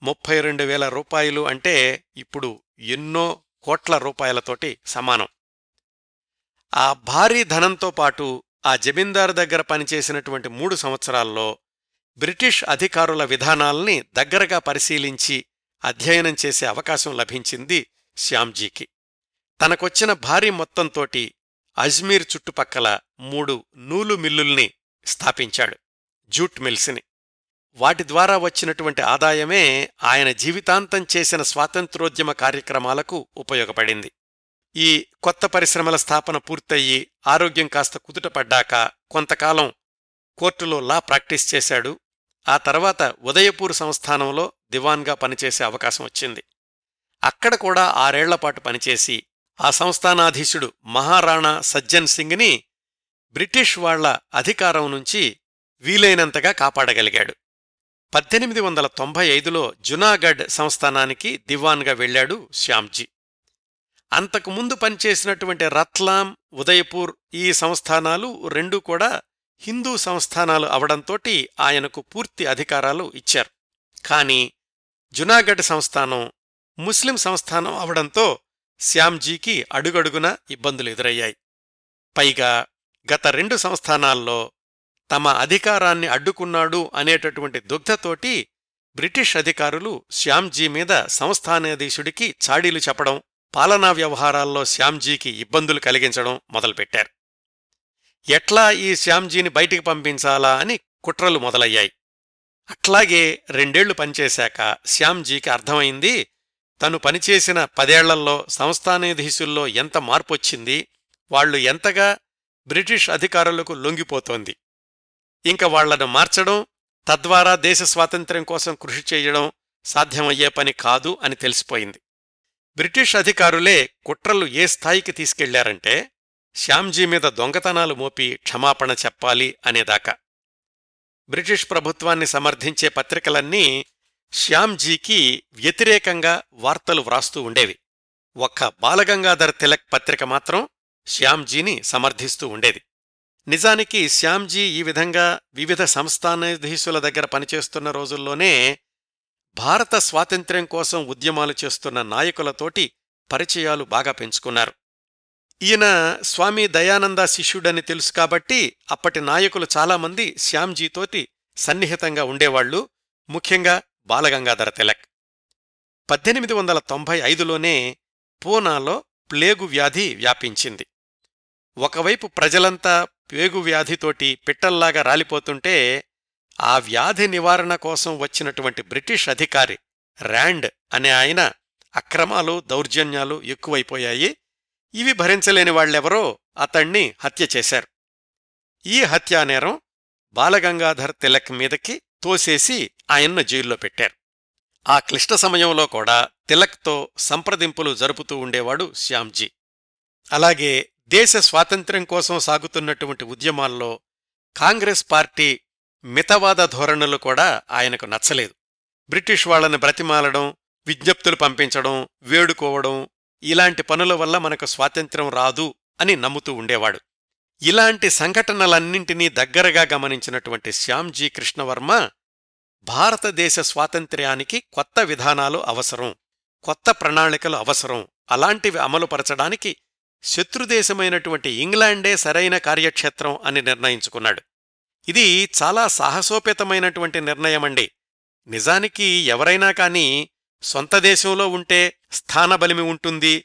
ముప్పై రెండు వేల రూపాయలు అంటే ఇప్పుడు ఎన్నో కోట్ల రూపాయలతోటి సమానం. ఆ భారీ ధనంతో పాటు ఆ జమీందారు దగ్గర పనిచేసినటువంటి మూడు సంవత్సరాల్లో బ్రిటిష్ అధికారుల విధానాల్ని దగ్గరగా పరిశీలించి అధ్యయనం చేసే అవకాశం లభించింది శ్యామ్జీకి. తనకొచ్చిన భారీ మొత్తంతోటి అజ్మీర్ చుట్టుపక్కల మూడు నూలు మిల్లుల్ని స్థాపించాడు జూట్ మిల్స్ని. వాటి ద్వారా వచ్చినటువంటి ఆదాయమే ఆయన జీవితాంతం చేసిన స్వాతంత్రోద్యమ కార్యక్రమాలకు ఉపయోగపడింది. ఈ కొత్త పరిశ్రమల స్థాపన పూర్తయి ఆరోగ్యం కాస్త కుదుటపడ్డాక కొంతకాలం కోర్టులో లా ప్రాక్టీస్ చేశాడు. ఆ తర్వాత ఉదయపూర్ సంస్థానంలో దివాన్గా పనిచేసే అవకాశం వచ్చింది. అక్కడ కూడా ఆరేళ్ళపాటు పనిచేసి ఆ సంస్థానాధీశుడు మహారాణా సజ్జన్ సింగ్ని బ్రిటిష్ వాళ్ళ అధికారం నుంచి వీలైనంతగా కాపాడగలిగాడు. పద్దెనిమిది వందల తొంభై ఐదులో జునాగఢ్ సంస్థానానికి దివాన్గా వెళ్ళాడు శ్యామ్జీ. అంతకుముందు పనిచేసినటువంటి రత్లాం ఉదయపూర్ ఈ సంస్థానాలు రెండూ కూడా హిందూ సంస్థానాలు అవడంతోటి ఆయనకు పూర్తి అధికారాలు ఇచ్చారు. కాని జునాగఢ్ సంస్థానం ముస్లిం సంస్థానం అవడంతో శ్యామ్జీకి అడుగడుగున ఇబ్బందులు ఎదురయ్యాయి. పైగా గత రెండు సంస్థానాల్లో తమ అధికారాన్ని అడ్డుకున్నాడు అనేటటువంటి దుగ్ధతోటి బ్రిటిష్ అధికారులు శ్యామ్జీ మీద సంస్థానాధీశుడికి చాడీలు చెప్పడం పాలనా వ్యవహారాల్లో శ్యామ్జీకి ఇబ్బందులు కలిగించడం మొదలుపెట్టారు. ఎట్లా ఈ శ్యామ్జీని బయటికి పంపించాలా అని కుట్రలు మొదలయ్యాయి. అట్లాగే రెండేళ్ళు పనిచేశాక శ్యామ్జీకి అర్థమైంది తను పనిచేసిన పదేళ్ళల్లో సంస్థానాధీశుల్లో ఎంత మార్పొచ్చింది వాళ్ళు ఎంతగా బ్రిటిష్ అధికారులకు లొంగిపోతోంది. ఇంక వాళ్ళను మార్చడం తద్వారా దేశ స్వాతంత్ర్యం కోసం కృషి చేయడం సాధ్యమయ్యే పని కాదు అని తెలిసిపోయింది. బ్రిటిష్ అధికారులే కుట్రలు ఏ స్థాయికి తీసుకెళ్ళారంటే శ్యామ్జీ మీద దొంగతనాలు మోపి క్షమాపణ చెప్పాలి అనేదాకా. బ్రిటిష్ ప్రభుత్వాన్ని సమర్థించే పత్రికలన్నీ శ్యామ్జీకి వ్యతిరేకంగా వార్తలు వ్రాస్తూ ఉండేవి. ఒక్క బాలగంగాధర్ తిలక్ పత్రిక మాత్రం శ్యామ్జీని సమర్థిస్తూ ఉండేది. నిజానికి శ్యామ్జీ ఈ విధంగా వివిధ సంస్థానాధీశుల దగ్గర పనిచేస్తున్న రోజుల్లోనే భారత స్వాతంత్ర్యం కోసం ఉద్యమాలు చేస్తున్న నాయకులతోటి పరిచయాలు బాగా పెంచుకున్నారు. ఈయన స్వామి దయానంద శిష్యుడని తెలుసు కాబట్టి అప్పటి నాయకులు చాలామంది శ్యామ్జీతోటి సన్నిహితంగా ఉండేవాళ్ళు ముఖ్యంగా బాలగంగాధర తిలక్. పద్దెనిమిది వందల తొంభై ఐదులోనే పూనాలో ప్లేగు వ్యాధి వ్యాపించింది. ఒకవైపు ప్రజలంతా ప్లేగు వ్యాధితోటి పిట్టల్లాగా రాలిపోతుంటే ఆ వ్యాధి నివారణ కోసం వచ్చినటువంటి బ్రిటిష్ అధికారి ర్యాండ్ అనే ఆయన అక్రమాలు దౌర్జన్యాలు ఎక్కువైపోయాయి. ఇవి భరించలేని వాళ్ళెవరో అతణ్ణి హత్య చేశారు. ఈ హత్యానేరం బాలగంగాధర్ తిలక్ మీదకి తోసేసి ఆయన్ను జైల్లో పెట్టారు. ఆ క్లిష్ట సమయంలో కూడా తిలక్తో సంప్రదింపులు జరుపుతూ ఉండేవాడు శ్యామ్జీ. అలాగే దేశ స్వాతంత్ర్యం కోసం సాగుతున్నటువంటి ఉద్యమాల్లో కాంగ్రెస్ పార్టీ మితవాద ధోరణులు కూడా ఆయనకు నచ్చలేదు. బ్రిటిష్ వాళ్ళను బ్రతిమాలడం విజ్ఞప్తులు పంపించడం వేడుకోవడం ఇలాంటి పనుల వల్ల మనకు స్వాతంత్ర్యం రాదు అని నమ్ముతూ ఉండేవాడు. ఇలాంటి సంఘటనలన్నింటినీ దగ్గరగా గమనించినటువంటి శ్యామ్జీ కృష్ణవర్మ భారతదేశ స్వాతంత్ర్యానికి కొత్త విధానాలు అవసరం కొత్త ప్రణాళికలు అవసరం అలాంటివి అమలుపరచడానికి శత్రుదేశమైనటువంటి ఇంగ్లాండే సరైన కార్యక్షేత్రం అని నిర్ణయించుకున్నాడు. ఇది చాలా సాహసోపేతమైనటువంటి నిర్ణయమండి. నిజానికి ఎవరైనా కాని సొంత దేశంలో ఉంటే స్థానబలిమి ఉంటుంది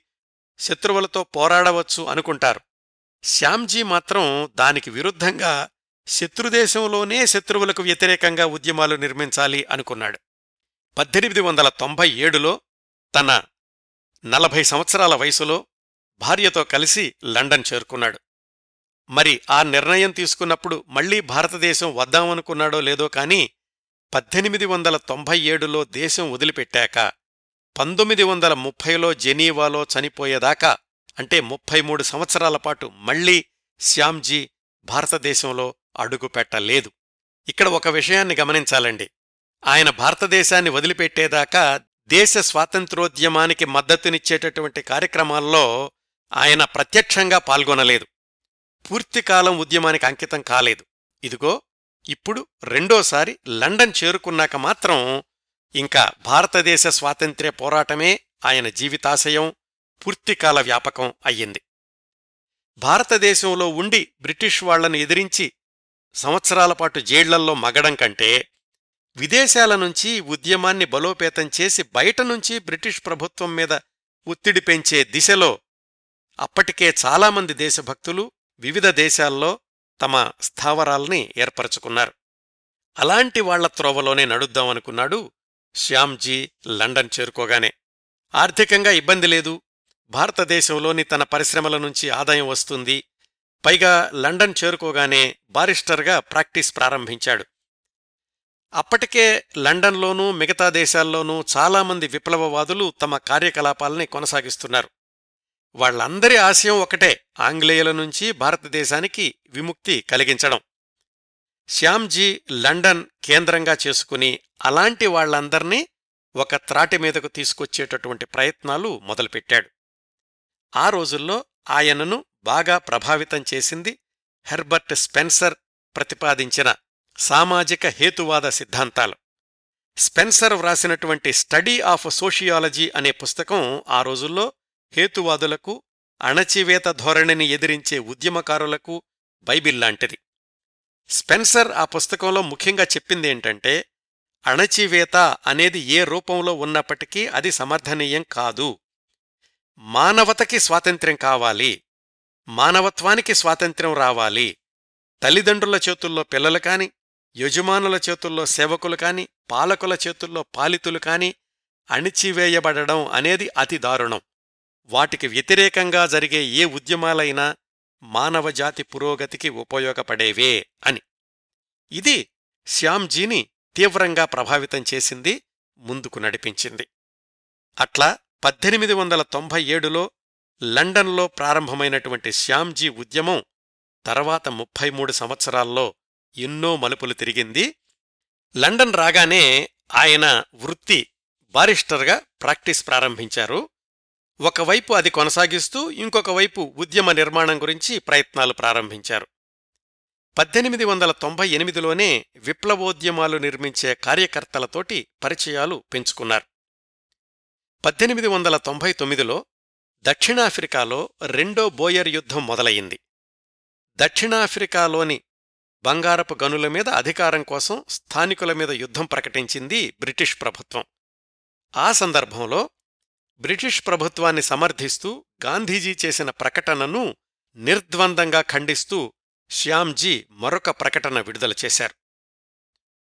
శత్రువులతో పోరాడవచ్చు అనుకుంటారు. శ్యామ్జీ మాత్రం దానికి విరుద్ధంగా శత్రుదేశంలోనే శత్రువులకు వ్యతిరేకంగా ఉద్యమాలు నిర్మించాలి అనుకున్నాడు. పద్దెనిమిది వందల తొంభై ఏడులో తన నలభై సంవత్సరాల వయసులో భార్యతో కలిసి లండన్ చేరుకున్నాడు. మరి ఆ నిర్ణయం తీసుకున్నప్పుడు మళ్ళీ భారతదేశం వద్దామనుకున్నాడో లేదో కాని పద్దెనిమిది వందల తొంభై ఏడులో దేశం వదిలిపెట్టాక పంతొమ్మిది వందల ముప్పైలో జెనీవాలో చనిపోయేదాకా అంటే ముప్పై మూడు సంవత్సరాల పాటు మళ్ళీ శ్యామ్జీ భారతదేశంలో అడుగుపెట్టలేదు. ఇక్కడ ఒక విషయాన్ని గమనించాలండి. ఆయన భారతదేశాన్ని వదిలిపెట్టేదాకా దేశ స్వాతంత్రోద్యమానికి మద్దతునిచ్చేటటువంటి కార్యక్రమాల్లో ఆయన ప్రత్యక్షంగా పాల్గొనలేదు. పూర్తికాలం ఉద్యమానికి అంకితం కాలేదు. ఇదిగో ఇప్పుడు రెండోసారి లండన్ చేరుకున్నాక మాత్రం ఇంకా భారతదేశ స్వాతంత్ర్య పోరాటమే ఆయన జీవితాశయం పూర్తికాల వ్యాపకం అయ్యింది. భారతదేశంలో ఉండి బ్రిటిష్ వాళ్ళను ఎదిరించి సంవత్సరాల పాటు జైళ్ళల్లో మగడం కంటే విదేశాల నుంచి ఉద్యమాన్ని బలోపేతం చేసి బయట నుంచి బ్రిటిష్ ప్రభుత్వం మీద ఒత్తిడి పెంచే దిశలో అప్పటికే చాలామంది దేశభక్తులు వివిధ దేశాల్లో తమ స్థావరాల్ని ఏర్పరచుకున్నారు. అలాంటి వాళ్ళ త్రోవలోనే నడుద్దామనుకున్నాడు శ్యామ్జీ లండన్ చేరుకోగానే. ఆర్థికంగా ఇబ్బంది లేదు. భారతదేశంలోని తన పరిశ్రమల నుంచి ఆదాయం వస్తుంది. పైగా లండన్ చేరుకోగానే బారిస్టర్గా ప్రాక్టీస్ ప్రారంభించాడు. అప్పటికే లండన్లోనూ మిగతా దేశాల్లోనూ చాలామంది విప్లవవాదులు తమ కార్యకలాపాలని కొనసాగిస్తున్నారు. వాళ్ళందరి ఆశయం ఒకటే ఆంగ్లేయుల నుంచి భారతదేశానికి విముక్తి కలిగించడం. శ్యామ్జీ లండన్ కేంద్రంగా చేసుకుని అలాంటి వాళ్ళందర్నీ ఒక త్రాటి మీదకు తీసుకొచ్చేటటువంటి ప్రయత్నాలు మొదలుపెట్టాడు. ఆ రోజుల్లో ఆయనను బాగా ప్రభావితం చేసింది హెర్బర్ట్ స్పెన్సర్ ప్రతిపాదించిన సామాజిక హేతువాద సిద్ధాంతాలు. స్పెన్సర్ వ్రాసినటువంటి స్టడీ ఆఫ్ సోషియాలజీ అనే పుస్తకం ఆ రోజుల్లో హేతువాదులకు అణచివేత ధోరణిని ఎదిరించే ఉద్యమకారులకు బైబిల్ లాంటిది. స్పెన్సర్ ఆ పుస్తకంలో ముఖ్యంగా చెప్పిందేంటంటే అణచివేత అనేది ఏ రూపంలో ఉన్నప్పటికీ అది సమర్థనీయం కాదు. మానవతకి స్వాతంత్ర్యం కావాలి. మానవత్వానికి స్వాతంత్ర్యం రావాలి. తల్లిదండ్రుల చేతుల్లో పిల్లలు కాని యజమానుల చేతుల్లో సేవకులు కాని పాలకుల చేతుల్లో పాలితులు కాని అణిచివేయబడడం అనేది అతి దారుణం. వాటికి వ్యతిరేకంగా జరిగే ఏ ఉద్యమాలైనా మానవజాతి పురోగతికి ఉపయోగపడేవే అని. ఇది శ్యామ్జీని తీవ్రంగా ప్రభావితం చేసింది ముందుకు నడిపించింది. అట్లా పద్దెనిమిది వందల తొంభై ఏడులో లండన్లో ప్రారంభమైనటువంటి శ్యామ్జీ ఉద్యమం తర్వాత ముప్పై మూడు సంవత్సరాల్లో ఎన్నో మలుపులు తిరిగింది. లండన్ రాగానే ఆయన వృత్తి బారిస్టర్గా ప్రాక్టీస్ ప్రారంభించారు. ఒకవైపు అది కొనసాగిస్తూ ఇంకొక వైపు ఉద్యమ నిర్మాణం గురించి ప్రయత్నాలు ప్రారంభించారు. పద్దెనిమిది వందల తొంభై ఎనిమిదిలోనే విప్లవోద్యమాలు నిర్మించే కార్యకర్తలతోటి పరిచయాలు పెంచుకున్నారు. పద్దెనిమిది వందల తొంభై తొమ్మిదిలో దక్షిణాఫ్రికాలో రెండో బోయర్ యుద్ధం మొదలయింది దక్షిణాఫ్రికాలోని బంగారపు గనుల మీద అధికారం కోసం స్థానికుల మీద యుద్ధం ప్రకటించింది బ్రిటిష్ ప్రభుత్వం. ఆ సందర్భంలో బ్రిటిష్ ప్రభుత్వాన్ని సమర్థిస్తూ గాంధీజీ చేసిన ప్రకటనను నిర్ద్వందంగా ఖండిస్తూ శ్యామ్జీ మరొక ప్రకటన విడుదల చేశారు.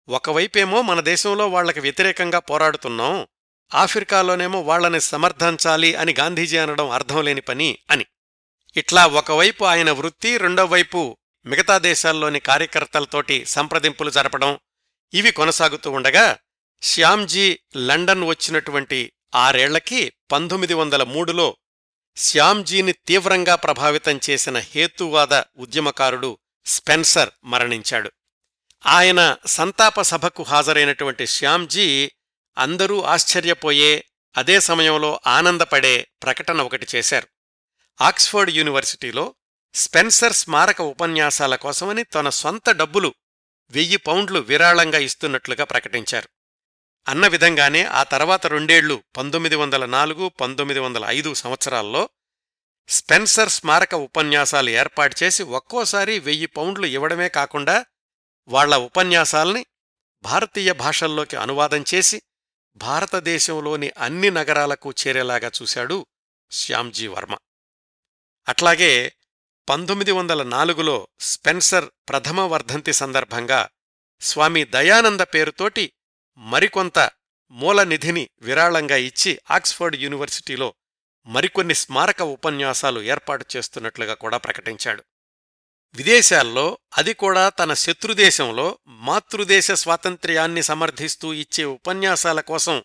ఒకవైపేమో మన దేశంలో వాళ్ళకి వ్యతిరేకంగా పోరాడుతున్నాం ఆఫ్రికాలోనేమో వాళ్ళని సమర్థించాలి అని గాంధీజీ అనడం అర్థంలేని పని అని. ఇట్లా ఒకవైపు ఆయన వృత్తి రెండోవైపు మిగతా దేశాల్లోని కార్యకర్తలతోటి సంప్రదింపులు జరపడం ఇవి కొనసాగుతూ ఉండగా శ్యామ్జీ లండన్ వచ్చినటువంటి ఆరేళ్ళకి పంతొమ్మిది వందల మూడులో శ్యామ్జీని తీవ్రంగా ప్రభావితం చేసిన హేతువాద ఉద్యమకారుడు స్పెన్సర్ మరణించాడు. ఆయన సంతాప సభకు హాజరైనటువంటి శ్యామ్జీ అందరూ ఆశ్చర్యపోయే అదే సమయంలో ఆనందపడే ప్రకటన ఒకటి చేశారు. ఆక్స్ఫర్డ్ యూనివర్సిటీలో స్పెన్సర్ స్మారక ఉపన్యాసాల కోసమని తన సొంత డబ్బులు వెయ్యి పౌండ్లు విరాళంగా ఇస్తున్నట్లుగా ప్రకటించారు. అన్న విధంగానే ఆ తర్వాత రెండేళ్ళు పంతొమ్మిది వందల నాలుగు పంతొమ్మిది వందల ఐదు సంవత్సరాల్లో స్పెన్సర్ స్మారక ఉపన్యాసాలు ఏర్పాటు చేసి ఒక్కోసారి వెయ్యి పౌండ్లు ఇవ్వడమే కాకుండా వాళ్ళ ఉపన్యాసాల్ని భారతీయ భాషల్లోకి అనువాదం చేసి భారతదేశంలోని అన్ని నగరాలకు చేరేలాగా చూశాడు శ్యామ్జీ వర్మ. అట్లాగే పంతొమ్మిది వందల నాలుగులో స్పెన్సర్ ప్రథమ వర్ధంతి సందర్భంగా స్వామి దయానంద పేరుతోటి మరికొంత మూలనిధిని విరాళంగా ఇచ్చి ఆక్స్ఫర్డ్ యూనివర్సిటీలో మరికొన్ని స్మారక ఉపన్యాసాలు ఏర్పాటు చేస్తున్నట్లుగా కూడా ప్రకటించాడు. విదేశాల్లో అది కూడా తన శత్రుదేశంలో మాతృదేశ స్వాతంత్ర్యాన్ని సమర్థిస్తూ ఇచ్చే ఉపన్యాసాల కోసం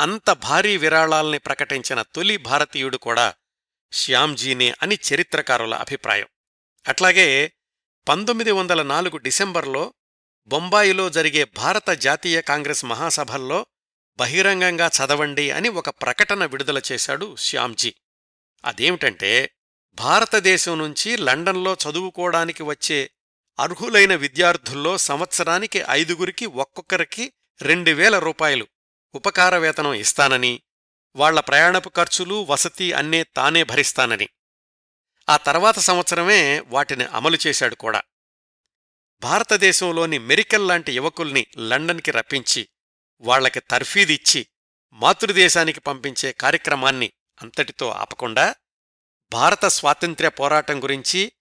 అంత భారీ విరాళాల్ని ప్రకటించిన తొలి భారతీయుడు కూడా శ్యామ్జీనే అని చరిత్రకారుల అభిప్రాయం. అట్లాగే పంతొమ్మిది వందల నాలుగు డిసెంబర్లో బొంబాయిలో జరిగే భారత జాతీయ కాంగ్రెస్ మహాసభల్లో బహిరంగంగా చదవండి అని ఒక ప్రకటన విడుదల చేశాడు శ్యామ్జీ. అదేమిటంటే భారతదేశం నుంచి లండన్లో చదువుకోవడానికి వచ్చే అర్హులైన విద్యార్థుల్లో సంవత్సరానికి ఐదుగురికి ఒక్కొక్కరికి రెండు వేల రూపాయలు ఉపకార వేతనం ఇస్తానని వాళ్ళ ప్రయాణపు ఖర్చులు వసతి అన్నే తానే భరిస్తానని. ఆ తర్వాత సంవత్సరమే వాటిని అమలు చేశాడు కూడా. భారతదేశంలోని మెరికల్ లాంటి యువకుల్ని లండన్కి రప్పించి వాళ్ళకి తర్ఫీదిచ్చి మాతృదేశానికి పంపించే కార్యక్రమాన్ని అంతటితో ఆపకుండా భారత స్వాతంత్ర్య పోరాటం గురించి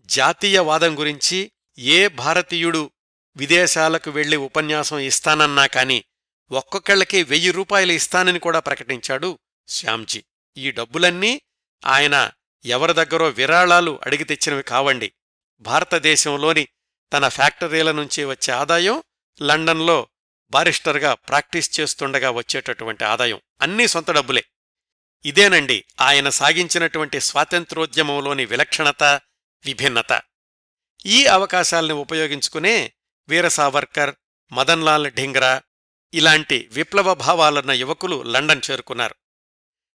జాతీయవాదం గురించి ఏ భారతీయుడు విదేశాలకు వెళ్ళి ఉపన్యాసం ఇస్తానన్నా కాని ఒక్కొక్కళ్ళకి వెయ్యి రూపాయలు ఇస్తానని కూడా ప్రకటించాడు శ్యామ్జీ. ఈ డబ్బులన్నీ ఆయన ఎవరి దగ్గరో విరాళాలు అడిగి తెచ్చినవి కావండి. భారతదేశంలోని తన ఫ్యాక్టరీల నుంచి వచ్చే ఆదాయం లండన్లో బారిస్టర్గా ప్రాక్టీస్ చేస్తుండగా వచ్చేటటువంటి ఆదాయం. అన్నీ సొంత డబ్బులే. ఇదేనండి ఆయన సాగించినటువంటి స్వాతంత్రోద్యమంలోని విలక్షణత విభిన్నత. ఈ అవకాశాల్ని ఉపయోగించుకునే వీర సావర్కర్ మదన్లాల్ ఢింగ్రా ఇలాంటి విప్లవ భావాలున్న యువకులు లండన్ చేరుకున్నారు.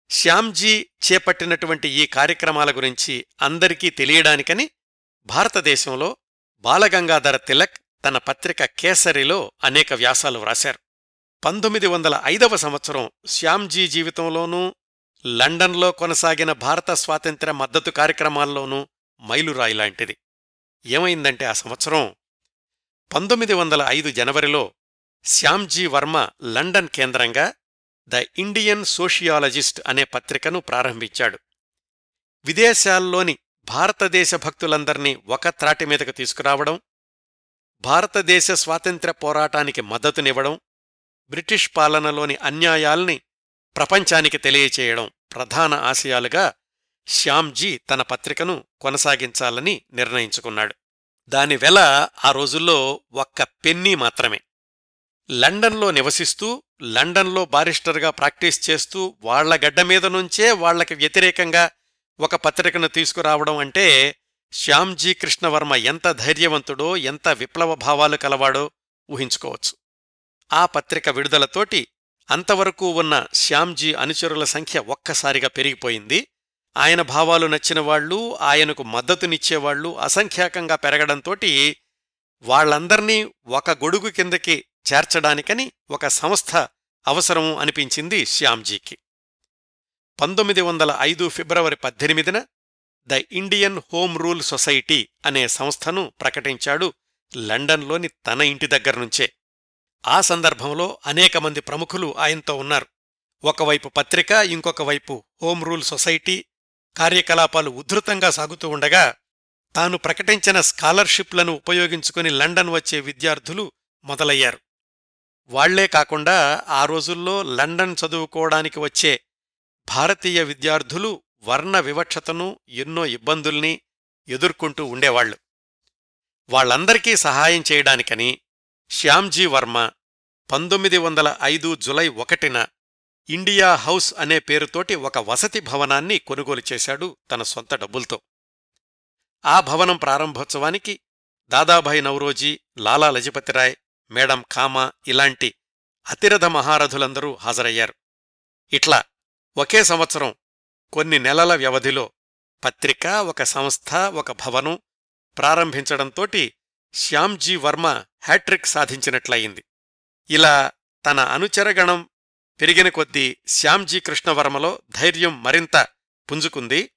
శ్యామ్జీ చేపట్టినటువంటి ఈ కార్యక్రమాల గురించి అందరికీ తెలియడానికని భారతదేశంలో బాలగంగాధర తిలక్ తన పత్రిక కేసరిలో అనేక వ్యాసాలు వ్రాశారు. పంతొమ్మిది వందల ఐదవ సంవత్సరం శ్యామ్జీ జీవితంలోనూ లండన్లో కొనసాగిన భారత స్వాతంత్ర్య మద్దతు కార్యక్రమాల్లోనూ మైలురాయి లాంటిది. ఏమైందంటే ఆ సంవత్సరం పంతొమ్మిది వందల ఐదు జనవరిలో శ్యామ్జీ వర్మ లండన్ కేంద్రంగా ద ఇండియన్ సోషియాలజిస్ట్ అనే పత్రికను ప్రారంభించాడు. విదేశాల్లోని భారతదేశ భక్తులందర్నీ ఒక త్రాటి మీదకు తీసుకురావడం భారతదేశ స్వాతంత్ర్య పోరాటానికి మద్దతునివ్వడం బ్రిటిష్ పాలనలోని అన్యాయాల్ని ప్రపంచానికి తెలియచేయడం ప్రధాన ఆశయాలుగా శ్యామ్జీ తన పత్రికను కొనసాగించాలని నిర్ణయించుకున్నాడు. దాని వెల ఆ రోజుల్లో ఒక్క పెన్నీ మాత్రమే. లండన్లో నివసిస్తూ లండన్లో బారిస్టర్గా ప్రాక్టీస్ చేస్తూ వాళ్ళ గడ్డ మీద నుంచే వాళ్ళకి వ్యతిరేకంగా ఒక పత్రికను తీసుకురావడం అంటే శ్యామ్జీ కృష్ణవర్మ ఎంత ధైర్యవంతుడో ఎంత విప్లవ భావాలు కలవాడో ఊహించుకోవచ్చు. ఆ పత్రిక విడుదలతోటి అంతవరకు ఉన్న శ్యామ్జీ అనుచరుల సంఖ్య ఒక్కసారిగా పెరిగిపోయింది. ఆయన భావాలు నచ్చినవాళ్ళు ఆయనకు మద్దతునిచ్చేవాళ్ళు అసంఖ్యాకంగా పెరగడంతోటి వాళ్ళందర్నీ ఒక గొడుగు కిందకి చేర్చడానికని ఒక సంస్థ అవసరం అనిపించింది శ్యామ్జీకి. పంతొమ్మిది వందల ఐదు ఫిబ్రవరి పద్దెనిమిదిన the Indian home rule society అనే సంస్థను ప్రకటించాడు లండన్లోని తన ఇంటి దగ్గర్నుంచే ఆ సందర్భంలో అనేక మంది ప్రముఖులు ఆయనతో ఉన్నారు. ఒకవైపు పత్రిక ఇంకొక వైపు హోమ్ రూల్ సొసైటీ కార్యకలాపాలు ఉధృతంగా సాగుతూ ఉండగా తాను ప్రకటించిన స్కాలర్షిప్లను ఉపయోగించుకుని లండన్ వచ్చే విద్యార్థులు మొదలయ్యారు. వాళ్ళే కాకుండా ఆ రోజుల్లో లండన్ చదువుకోవడానికి వచ్చే భారతీయ విద్యార్థులు వర్ణ వివక్షతను ఎన్నో ఇబ్బందుల్ని ఎదుర్కొంటూ ఉండేవాళ్ళు వాళ్ళందరికీ సహాయం చేయడానికని శ్యామ్జీ వర్మ పంతొమ్మిది వందల ఐదు జులై ఒకటిన ఇండియా హౌస్ అనే పేరుతోటి ఒక వసతి భవనాన్ని కొనుగోలు చేశాడు తన సొంత డబ్బులతో. ఆ భవనం ప్రారంభోత్సవానికి దాదాభాయ్ నౌరోజీ లాలా లజపతిరాయ్ మేడం కామా ఇలాంటి అతిరథ మహారథులందరూ హాజరయ్యారు. ఇట్లా ఒకే సంవత్సరం కొన్ని నెలల వ్యవధిలో పత్రిక ఒక సంస్థ ఒక భవనం ప్రారంభించడంతోటి శ్యామ్జీ వర్మ హ్యాట్రిక్ సాధించినట్లయింది. ఇలా తన అనుచరగణం పెరిగిన కొద్దీ శ్యామ్జీ కృష్ణవర్మలో ధైర్యం మరింత పుంజుకుంది.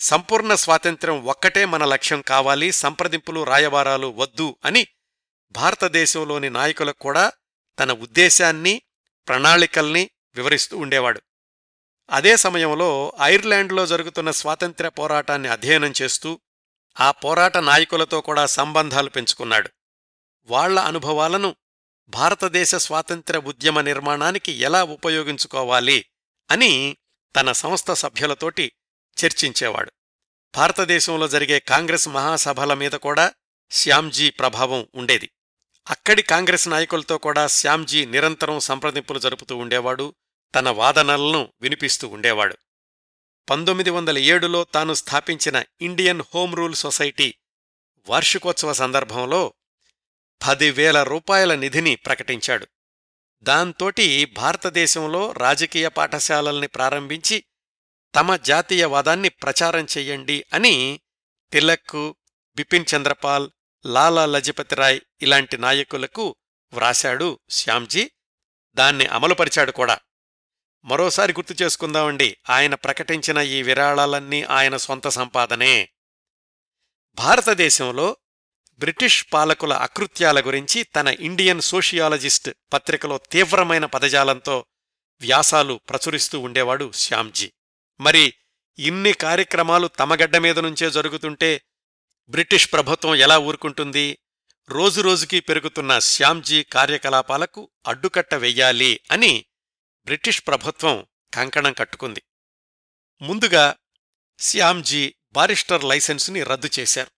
సంపూర్ణ స్వాతంత్ర్యం ఒక్కటే మన లక్ష్యం కావాలి సంప్రదింపులు రాయబారాలు వద్దు అని భారతదేశంలోని నాయకులకు కూడా తన ఉద్దేశాన్ని ప్రణాళికల్ని వివరిస్తూ ఉండేవాడు. అదే సమయంలో ఐర్లాండ్లో జరుగుతున్న స్వాతంత్ర్య పోరాటాన్ని అధ్యయనం చేస్తూ ఆ పోరాట నాయకులతో కూడా సంబంధాలు పెంచుకున్నాడు. వాళ్ళ అనుభవాలను భారతదేశ స్వాతంత్ర్య ఉద్యమ నిర్మాణానికి ఎలా ఉపయోగించుకోవాలి అని తన సంస్థ సభ్యులతోటి చర్చించేవాడు. భారతదేశంలో జరిగే కాంగ్రెస్ మహాసభల మీద కూడా శ్యామ్జీ ప్రభావం ఉండేది. అక్కడి కాంగ్రెస్ నాయకులతో కూడా శ్యామ్జీ నిరంతరం సంప్రదింపులు జరుపుతూ ఉండేవాడు. తన వాదనలను వినిపిస్తూ ఉండేవాడు. పంతొమ్మిది వందల ఏడులో తాను స్థాపించిన ఇండియన్ హోం రూల్ సొసైటీ వార్షికోత్సవ సందర్భంలో పదివేల రూపాయల నిధిని ప్రకటించాడు. దాంతోటి భారతదేశంలో రాజకీయ పాఠశాలల్ని ప్రారంభించి తమ జాతీయవాదాన్ని ప్రచారం చెయ్యండి అని తిలక్కు బిపిన్ చంద్రపాల్ లాలా లజపతిరాయ్ ఇలాంటి నాయకులకు వ్రాశాడు శ్యామ్జీ. దాన్ని అమలుపరిచాడు కూడా. మరోసారి గుర్తు చేసుకుందామండి. ఆయన ప్రకటించిన ఈ విరాళాలన్నీ ఆయన సొంత సంపాదనే. భారతదేశంలో బ్రిటిష్ పాలకుల అకృత్యాల గురించి తన ఇండియన్ సోషియాలజిస్ట్ పత్రికలో తీవ్రమైన పదజాలంతో వ్యాసాలు ప్రచురిస్తూ ఉండేవాడు శ్యామ్జీ. మరి ఇన్ని కార్యక్రమాలు తమగడ్డ మీద నుంచే జరుగుతుంటే బ్రిటిష్ ప్రభుత్వం ఎలా ఊరుకుంటుంది? రోజురోజుకీ పెరుగుతున్న శ్యామ్జీ కార్యకలాపాలకు అడ్డుకట్ట వెయ్యాలి అని బ్రిటిష్ ప్రభుత్వం కంకణం కట్టుకుంది. ముందుగా శ్యామ్జీ బారిస్టర్ లైసెన్సుని రద్దు చేశారు.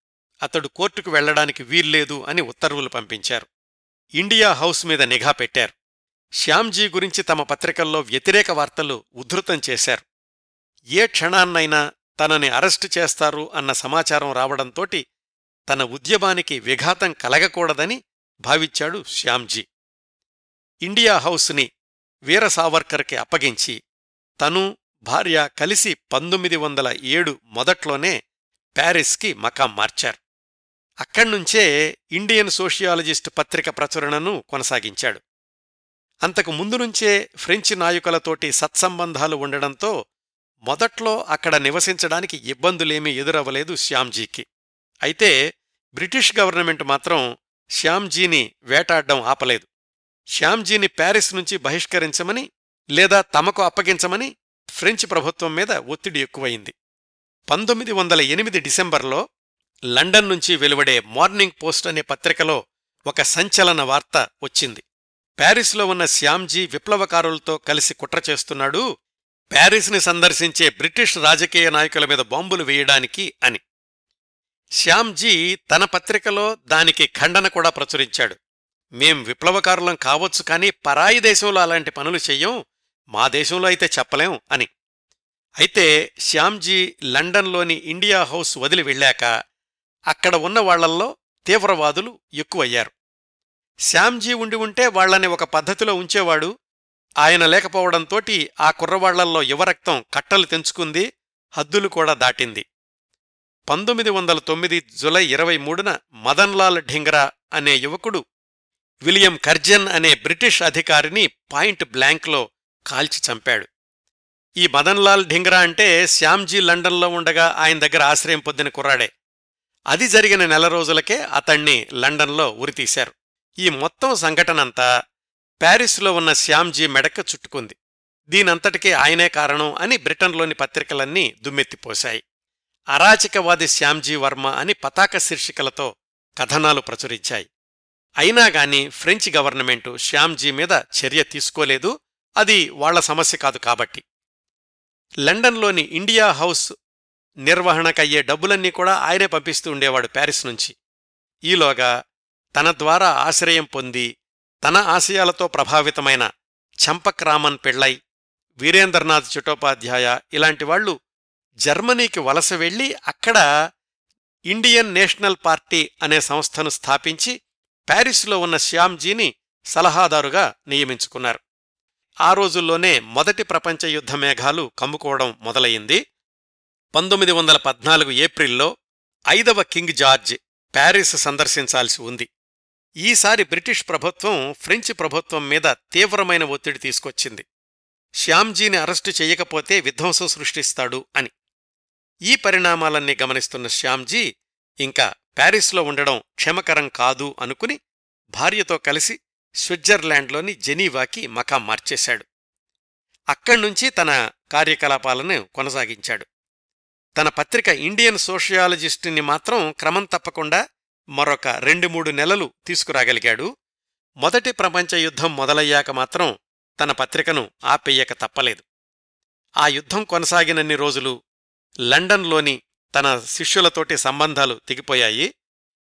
అతడు కోర్టుకు వెళ్ళడానికి వీల్లేదు అని ఉత్తర్వులు పంపించారు. ఇండియా హౌస్ మీద నిఘా పెట్టారు. శ్యామ్జీ గురించి తమ పత్రికల్లో వ్యతిరేక వార్తలు ఉద్ధృతం చేశారు. ఏ క్షణాన్నైనా తనని అరెస్టు చేస్తారు అన్న సమాచారం రావడంతోటి తన ఉద్యమానికి విఘాతం కలగకూడదని భావించాడు శ్యామ్జీ. ఇండియా హౌస్ని వీర సావర్కర్కి అప్పగించి తను భార్య కలిసి పంతొమ్మిది వందల ఏడు మొదట్లోనే ప్యారిస్కి మకాం మార్చారు. అక్కడ్నుంచే ఇండియన్ సోషియాలజిస్ట్ పత్రిక ప్రచురణను కొనసాగించాడు. అంతకు ముందు నుంచే ఫ్రెంచ్ నాయకులతోటి సత్సంబంధాలు ఉండడంతో మొదట్లో అక్కడ నివసించడానికి ఇబ్బందులేమీ ఎదురవ్వలేదు శ్యామ్జీకి. అయితే బ్రిటిష్ గవర్నమెంట్ మాత్రం శ్యామ్జీని వేటాడ్డం ఆపలేదు. శ్యామ్జీని ప్యారిస్ నుంచి బహిష్కరించమని లేదా తమకు అప్పగించమని ఫ్రెంచ్ ప్రభుత్వం మీద ఒత్తిడి ఎక్కువయింది పంతొమ్మిది వందల ఎనిమిది డిసెంబర్లో లండన్ నుంచి వెలువడే మార్నింగ్ పోస్ట్ అనే పత్రికలో ఒక సంచలన వార్త వచ్చింది. ప్యారిస్లో ఉన్న శ్యామ్జీ విప్లవకారులతో కలిసి కుట్ర చేస్తున్నాడు ప్యారిస్ని సందర్శించే బ్రిటిష్ రాజకీయ నాయకుల మీద బాంబులు వేయడానికి అని. శ్యామ్జీ తన పత్రికలో దానికి ఖండన కూడా ప్రచురించాడు. మేం విప్లవకారులం కావచ్చు కానీ పరాయి దేశంలో అలాంటి పనులు చెయ్యం మా దేశంలో అయితే చెప్పలేం అని. అయితే శ్యామ్జీ లండన్లోని ఇండియా హౌస్ వదిలి వెళ్ళాక అక్కడ ఉన్న వాళ్ళల్లో తీవ్రవాదులు ఎక్కువయ్యారు. శ్యామ్జీ ఉండి ఉంటే వాళ్ళని ఒక పద్ధతిలో ఉంచేవాడు ఆయన లేకపోవడంతోటి ఆ కుర్రవాళ్ళల్లో యువరక్తం కట్టలు తెంచుకుంది హద్దులు కూడా దాటింది. పంతొమ్మిది వందల తొమ్మిది జులై ఇరవై మూడున మదన్లాల్ ఢింగ్రా అనే యువకుడు విలియం కర్జన్ అనే బ్రిటిష్ అధికారిని పాయింట్ బ్లాంక్లో కాల్చి చంపాడు. ఈ మదన్లాల్ ఢింగ్రా అంటే శ్యామ్జీ లండన్లో ఉండగా ఆయన దగ్గర ఆశ్రయం పొందిన కుర్రాడే. అది జరిగిన నెల రోజులకే అతణ్ణి లండన్లో ఉరితీశారు. ఈ మొత్తం సంఘటనంతా ప్యారిస్లో ఉన్న శ్యామ్జీ మెడక చుట్టుకుంది. దీనంతటికీ ఆయనే కారణం అని బ్రిటన్లోని పత్రికలన్నీ దుమ్మెత్తిపోశాయి. అరాచకవాది శ్యామ్జీ వర్మ అని పతాక శీర్షికలతో కథనాలు ప్రచురించాయి. అయినాగాని ఫ్రెంచ్ గవర్నమెంటు శ్యామ్జీ మీద చర్య తీసుకోలేదు. అది వాళ్ళ సమస్య కాదు కాబట్టి. లండన్లోని ఇండియా హౌస్ నిర్వహణకయ్యే డబ్బులన్నీ కూడా ఆయనే పంపిస్తూ ఉండేవాడు ప్యారిస్ నుంచి. ఈలోగా తన ద్వారా ఆశ్రయం పొంది తన ఆశయాలతో ప్రభావితమైన చంపక్రామన్ రామన్ వీరేంద్రనాథ్ చటోపాధ్యాయ ఇలాంటి వాళ్ళు జర్మనీకి వలస వెళ్ళి అక్కడ ఇండియన్ నేషనల్ పార్టీ అనే సంస్థను స్థాపించి ప్యారిస్లో ఉన్న శ్యామ్జీని సలహాదారుగా నియమించుకున్నారు. ఆ రోజుల్లోనే మొదటి ప్రపంచ యుద్ధ మేఘాలు కమ్ముకోవడం మొదలయింది పంతొమ్మిది వందల పద్నాలుగు ఏప్రిల్లో ఐదవ కింగ్ జార్జ్ ప్యారిస్ సందర్శించాల్సి ఉంది. ఈసారి బ్రిటిష్ ప్రభుత్వం ఫ్రెంచ్ ప్రభుత్వం మీద తీవ్రమైన ఒత్తిడి తీసుకొచ్చింది. శ్యామ్జీని అరెస్టు చెయ్యకపోతే విధ్వంసం సృష్టిస్తాడు అని. ఈ పరిణామాలన్నీ గమనిస్తున్న శ్యామ్జీ ఇంకా ప్యారిస్లో ఉండడం క్షమకరం కాదు అనుకుని భార్యతో కలిసి స్విట్జర్లాండ్లోని జెనీవాకి మకాం మార్చేశాడు. అక్కడ్నుంచి తన కార్యకలాపాలను కొనసాగించాడు. తన పత్రిక ఇండియన్ సోషియాలజిస్టుని మాత్రం క్రమం తప్పకుండా మరొక రెండు మూడు నెలలు తీసుకురాగలిగాడు. మొదటి ప్రపంచ యుద్ధం మొదలయ్యాక మాత్రం తన పత్రికను ఆపెయ్యక తప్పలేదు. ఆ యుద్ధం కొనసాగినన్ని రోజులు లండన్లోని తన శిష్యులతోటి సంబంధాలు తెగిపోయాయి.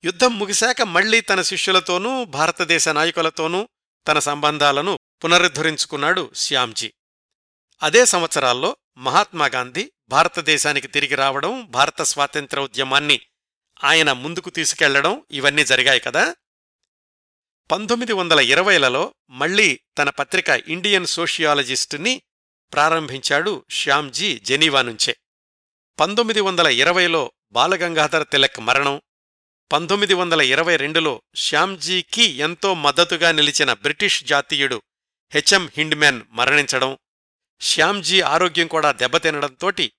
యుద్ధం ముగిశాక మళ్ళీ తన శిష్యులతోనూ భారతదేశ నాయకులతోనూ తన సంబంధాలను పునరుద్ధరించుకున్నాడు శ్యామ్జీ. అదే సంవత్సరాల్లో మహాత్మాగాంధీ భారతదేశానికి తిరిగి రావడం భారత స్వాతంత్ర ఉద్యమాన్ని ఆయన ముందుకు తీసుకెళ్ళడం ఇవన్నీ జరిగాయి కదా. పంతొమ్మిది వందల ఇరవైలలో మళ్ళీ తన పత్రిక ఇండియన్ సోషియాలజిస్టుని ప్రారంభించాడు శ్యామ్జీ జెనీవా నుంచే. పంతొమ్మిది వందల ఇరవైలో బాలగంగాధర తిలక్ మరణం పంతొమ్మిది వందల ఇరవై రెండులో శ్యామ్జీకి ఎంతో మద్దతుగా నిలిచిన బ్రిటిష్ జాతీయుడు హెచ్ఎం హిండ్మ్యాన్ మరణించడం శ్యామ్జీ ఆరోగ్యం కూడా దెబ్బతినడంతోటి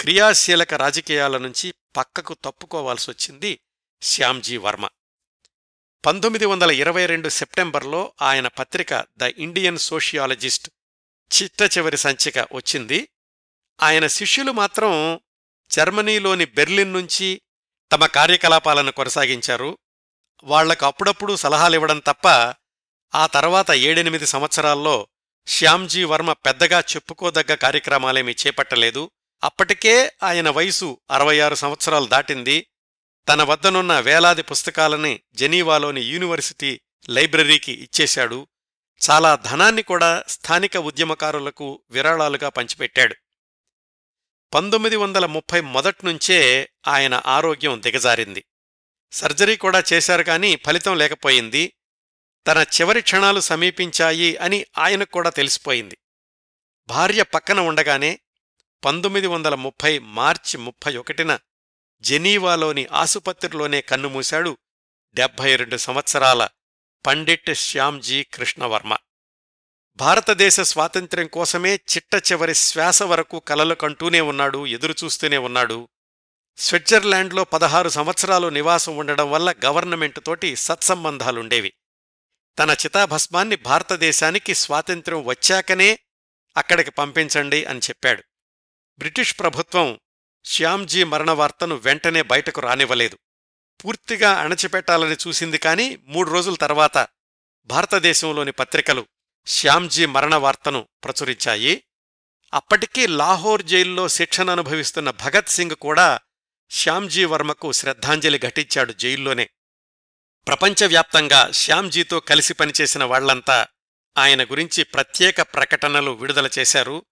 క్రియాశీలక రాజకీయాల నుంచి పక్కకు తప్పుకోవాల్సొచ్చింది శ్యామ్జీ వర్మ. పంతొమ్మిది వందల ఇరవై రెండు సెప్టెంబర్లో ఆయన పత్రిక ద ఇండియన్ సోషియాలజిస్ట్ చిట్ట చివరి సంచిక వచ్చింది. ఆయన శిష్యులు మాత్రం జర్మనీలోని బెర్లిన్ నుంచి తమ కార్యకలాపాలను కొనసాగించారు. వాళ్ళకు అప్పుడప్పుడు సలహాలివ్వడం తప్ప ఆ తర్వాత ఏడెనిమిది సంవత్సరాల్లో శ్యామ్జీ వర్మ పెద్దగా చెప్పుకోదగ్గ కార్యక్రమాలేమీ చేపట్టలేదు. అప్పటికే ఆయన వయసు అరవై ఆరు సంవత్సరాలు దాటింది. తన వద్దనున్న వేలాది పుస్తకాలని జెనీవాలోని యూనివర్సిటీ లైబ్రరీకి ఇచ్చేశాడు. చాలా ధనాన్ని కూడా స్థానిక ఉద్యమకారులకు విరాళాలుగా పంచిపెట్టాడు. పంతొమ్మిది వందల ముప్పై మొదట్నుంచే ఆయన ఆరోగ్యం దిగజారింది. సర్జరీ కూడా చేశారు కానీ ఫలితం లేకపోయింది. తన చివరి క్షణాలు సమీపించాయి అని ఆయనకు కూడా తెలిసిపోయింది. భార్య పక్కన ఉండగానే పంతొమ్మిది వందల ముప్పై మార్చి ముప్పై ఒకటిన జెనీవాలోని ఆసుపత్రిలోనే కన్నుమూశాడు డెబ్భై రెండు సంవత్సరాల పండిట్ శ్యామ్జీ కృష్ణవర్మ. భారతదేశ స్వాతంత్ర్యం కోసమే చిట్ట చివరి శ్వాస వరకు కలలు కంటూనే ఉన్నాడు ఎదురుచూస్తూనే ఉన్నాడు. స్విట్జర్లాండ్లో పదహారు సంవత్సరాలు నివాసం ఉండడం వల్ల గవర్నమెంట్ తోటి సత్సంబంధాలుండేవి. తన చితాభస్మాన్ని భారతదేశానికి స్వాతంత్ర్యం వచ్చాకనే అక్కడికి పంపించండి అని చెప్పాడు. బ్రిటిష్ ప్రభుత్వం శ్యామ్జీ మరణవార్తను వెంటనే బయటకు రానివ్వలేదు. పూర్తిగా అణచిపెట్టాలని చూసింది కాని మూడు రోజుల తర్వాత భారతదేశంలోని పత్రికలు శ్యామ్జీ మరణ వార్తను ప్రచురించాయి. అప్పటికీ లాహోర్ జైల్లో శిక్షణ అనుభవిస్తున్న భగత్ సింగ్ కూడా శ్యామ్జీ వర్మకు శ్రద్ధాంజలి ఘటించాడు జైల్లోనే. ప్రపంచవ్యాప్తంగా శ్యామ్జీతో కలిసి పనిచేసిన వాళ్ళంతా ఆయన గురించి ప్రత్యేక ప్రకటనలు విడుదల చేశారు.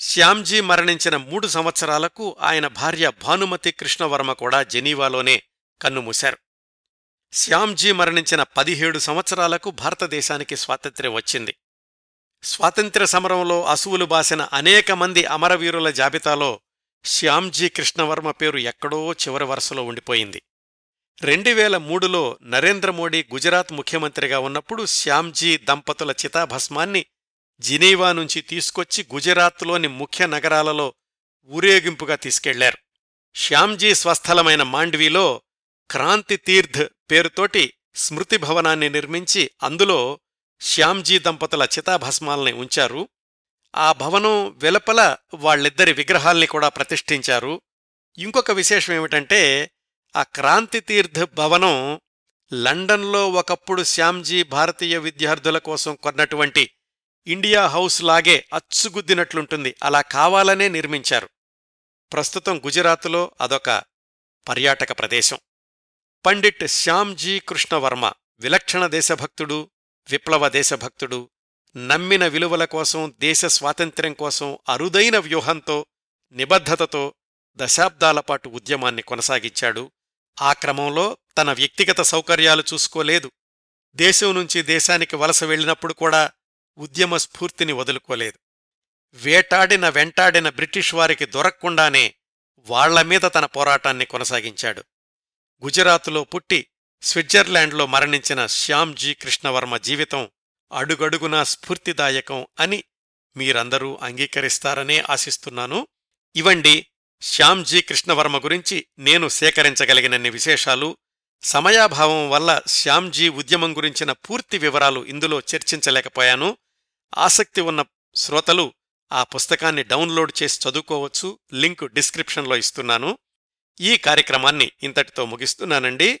శ్యామ్జీ మరణించిన మూడు సంవత్సరాలకు ఆయన భార్య భానుమతి కృష్ణవర్మ కూడా జెనీవాలోనే కన్నుమూశారు. శ్యామ్జీ మరణించిన పదిహేడు సంవత్సరాలకు భారతదేశానికి స్వాతంత్ర్యం వచ్చింది. స్వాతంత్ర్య సమరంలో అసువులు బాసిన అనేక మంది అమరవీరుల జాబితాలో శ్యామ్జీ కృష్ణవర్మ పేరు ఎక్కడో చివరి వరుసలో ఉండిపోయింది. రెండువేల మూడులో నరేంద్ర మోడీ గుజరాత్ ముఖ్యమంత్రిగా ఉన్నప్పుడు శ్యామ్జీ దంపతుల చితాభస్మాన్ని జినీవా నుంచి తీసుకొచ్చి గుజరాత్లోని ముఖ్య నగరాలలో ఊరేగింపుగా తీసుకెళ్ళారు. శ్యామ్జీ స్వస్థలమైన మాండ్వీలో క్రాంతి తీర్థ్ పేరుతోటి స్మృతి భవనాన్ని నిర్మించి అందులో శ్యామ్జీ దంపతుల చితాభస్మాల్ని ఉంచారు. ఆ భవనం వెలుపల వాళ్ళిద్దరి విగ్రహాల్ని కూడా ప్రతిష్ఠించారు. ఇంకొక విశేషం ఏమిటంటే ఆ క్రాంతి తీర్థ్ భవనం లండన్లో ఒకప్పుడు శ్యామ్జీ భారతీయ విద్యార్థుల కోసం కొన్నటువంటి ఇండియా హౌస్ లాగే అచ్చుగుద్దినట్లుంటుంది. అలా కావాలనే నిర్మించారు. ప్రస్తుతం గుజరాత్లో అదొక పర్యాటక ప్రదేశం. పండిట్ శ్యామ్జీ కృష్ణవర్మ విలక్షణ దేశభక్తుడు విప్లవ దేశభక్తుడు నమ్మిన విలువల కోసం దేశ స్వాతంత్ర్యం కోసం అరుదైన వ్యూహంతో నిబద్ధతతో దశాబ్దాలపాటు ఉద్యమాన్ని కొనసాగించాడు. ఆ క్రమంలో తన వ్యక్తిగత సౌకర్యాలు చూసుకోలేదు. దేశం నుంచి దేశానికి వలస వెళ్ళినప్పుడు కూడా ఉద్యమ స్ఫూర్తిని వదులుకోలేదు. వేటాడిన వెంటాడిన బ్రిటిష్ వారికి దొరక్కుండానే వాళ్ళమీద తన పోరాటాన్ని కొనసాగించాడు. గుజరాతులో పుట్టి స్విట్జర్లాండ్లో మరణించిన శ్యామ్జీ కృష్ణవర్మ జీవితం అడుగడుగునా స్ఫూర్తిదాయకం అని మీరందరూ అంగీకరిస్తారనే ఆశిస్తున్నాను. ఇవండి శ్యామ్జీ కృష్ణవర్మ గురించి నేను సేకరించగలిగినన్ని విశేషాలు. సమయాభావం వల్ల శ్యామ్జీ ఉద్యమం గురించిన పూర్తి వివరాలు ఇందులో చర్చించలేకపోయాను. ఆసక్తి ఉన్న శ్రోతలు ఆ పుస్తకాన్ని డౌన్లోడ్ చేసి చదువుకోవచ్చు. లింక్ డిస్క్రిప్షన్లో ఇస్తున్నాను. ఈ కార్యక్రమాన్ని ఇంతటితో ముగిస్తున్నానండి.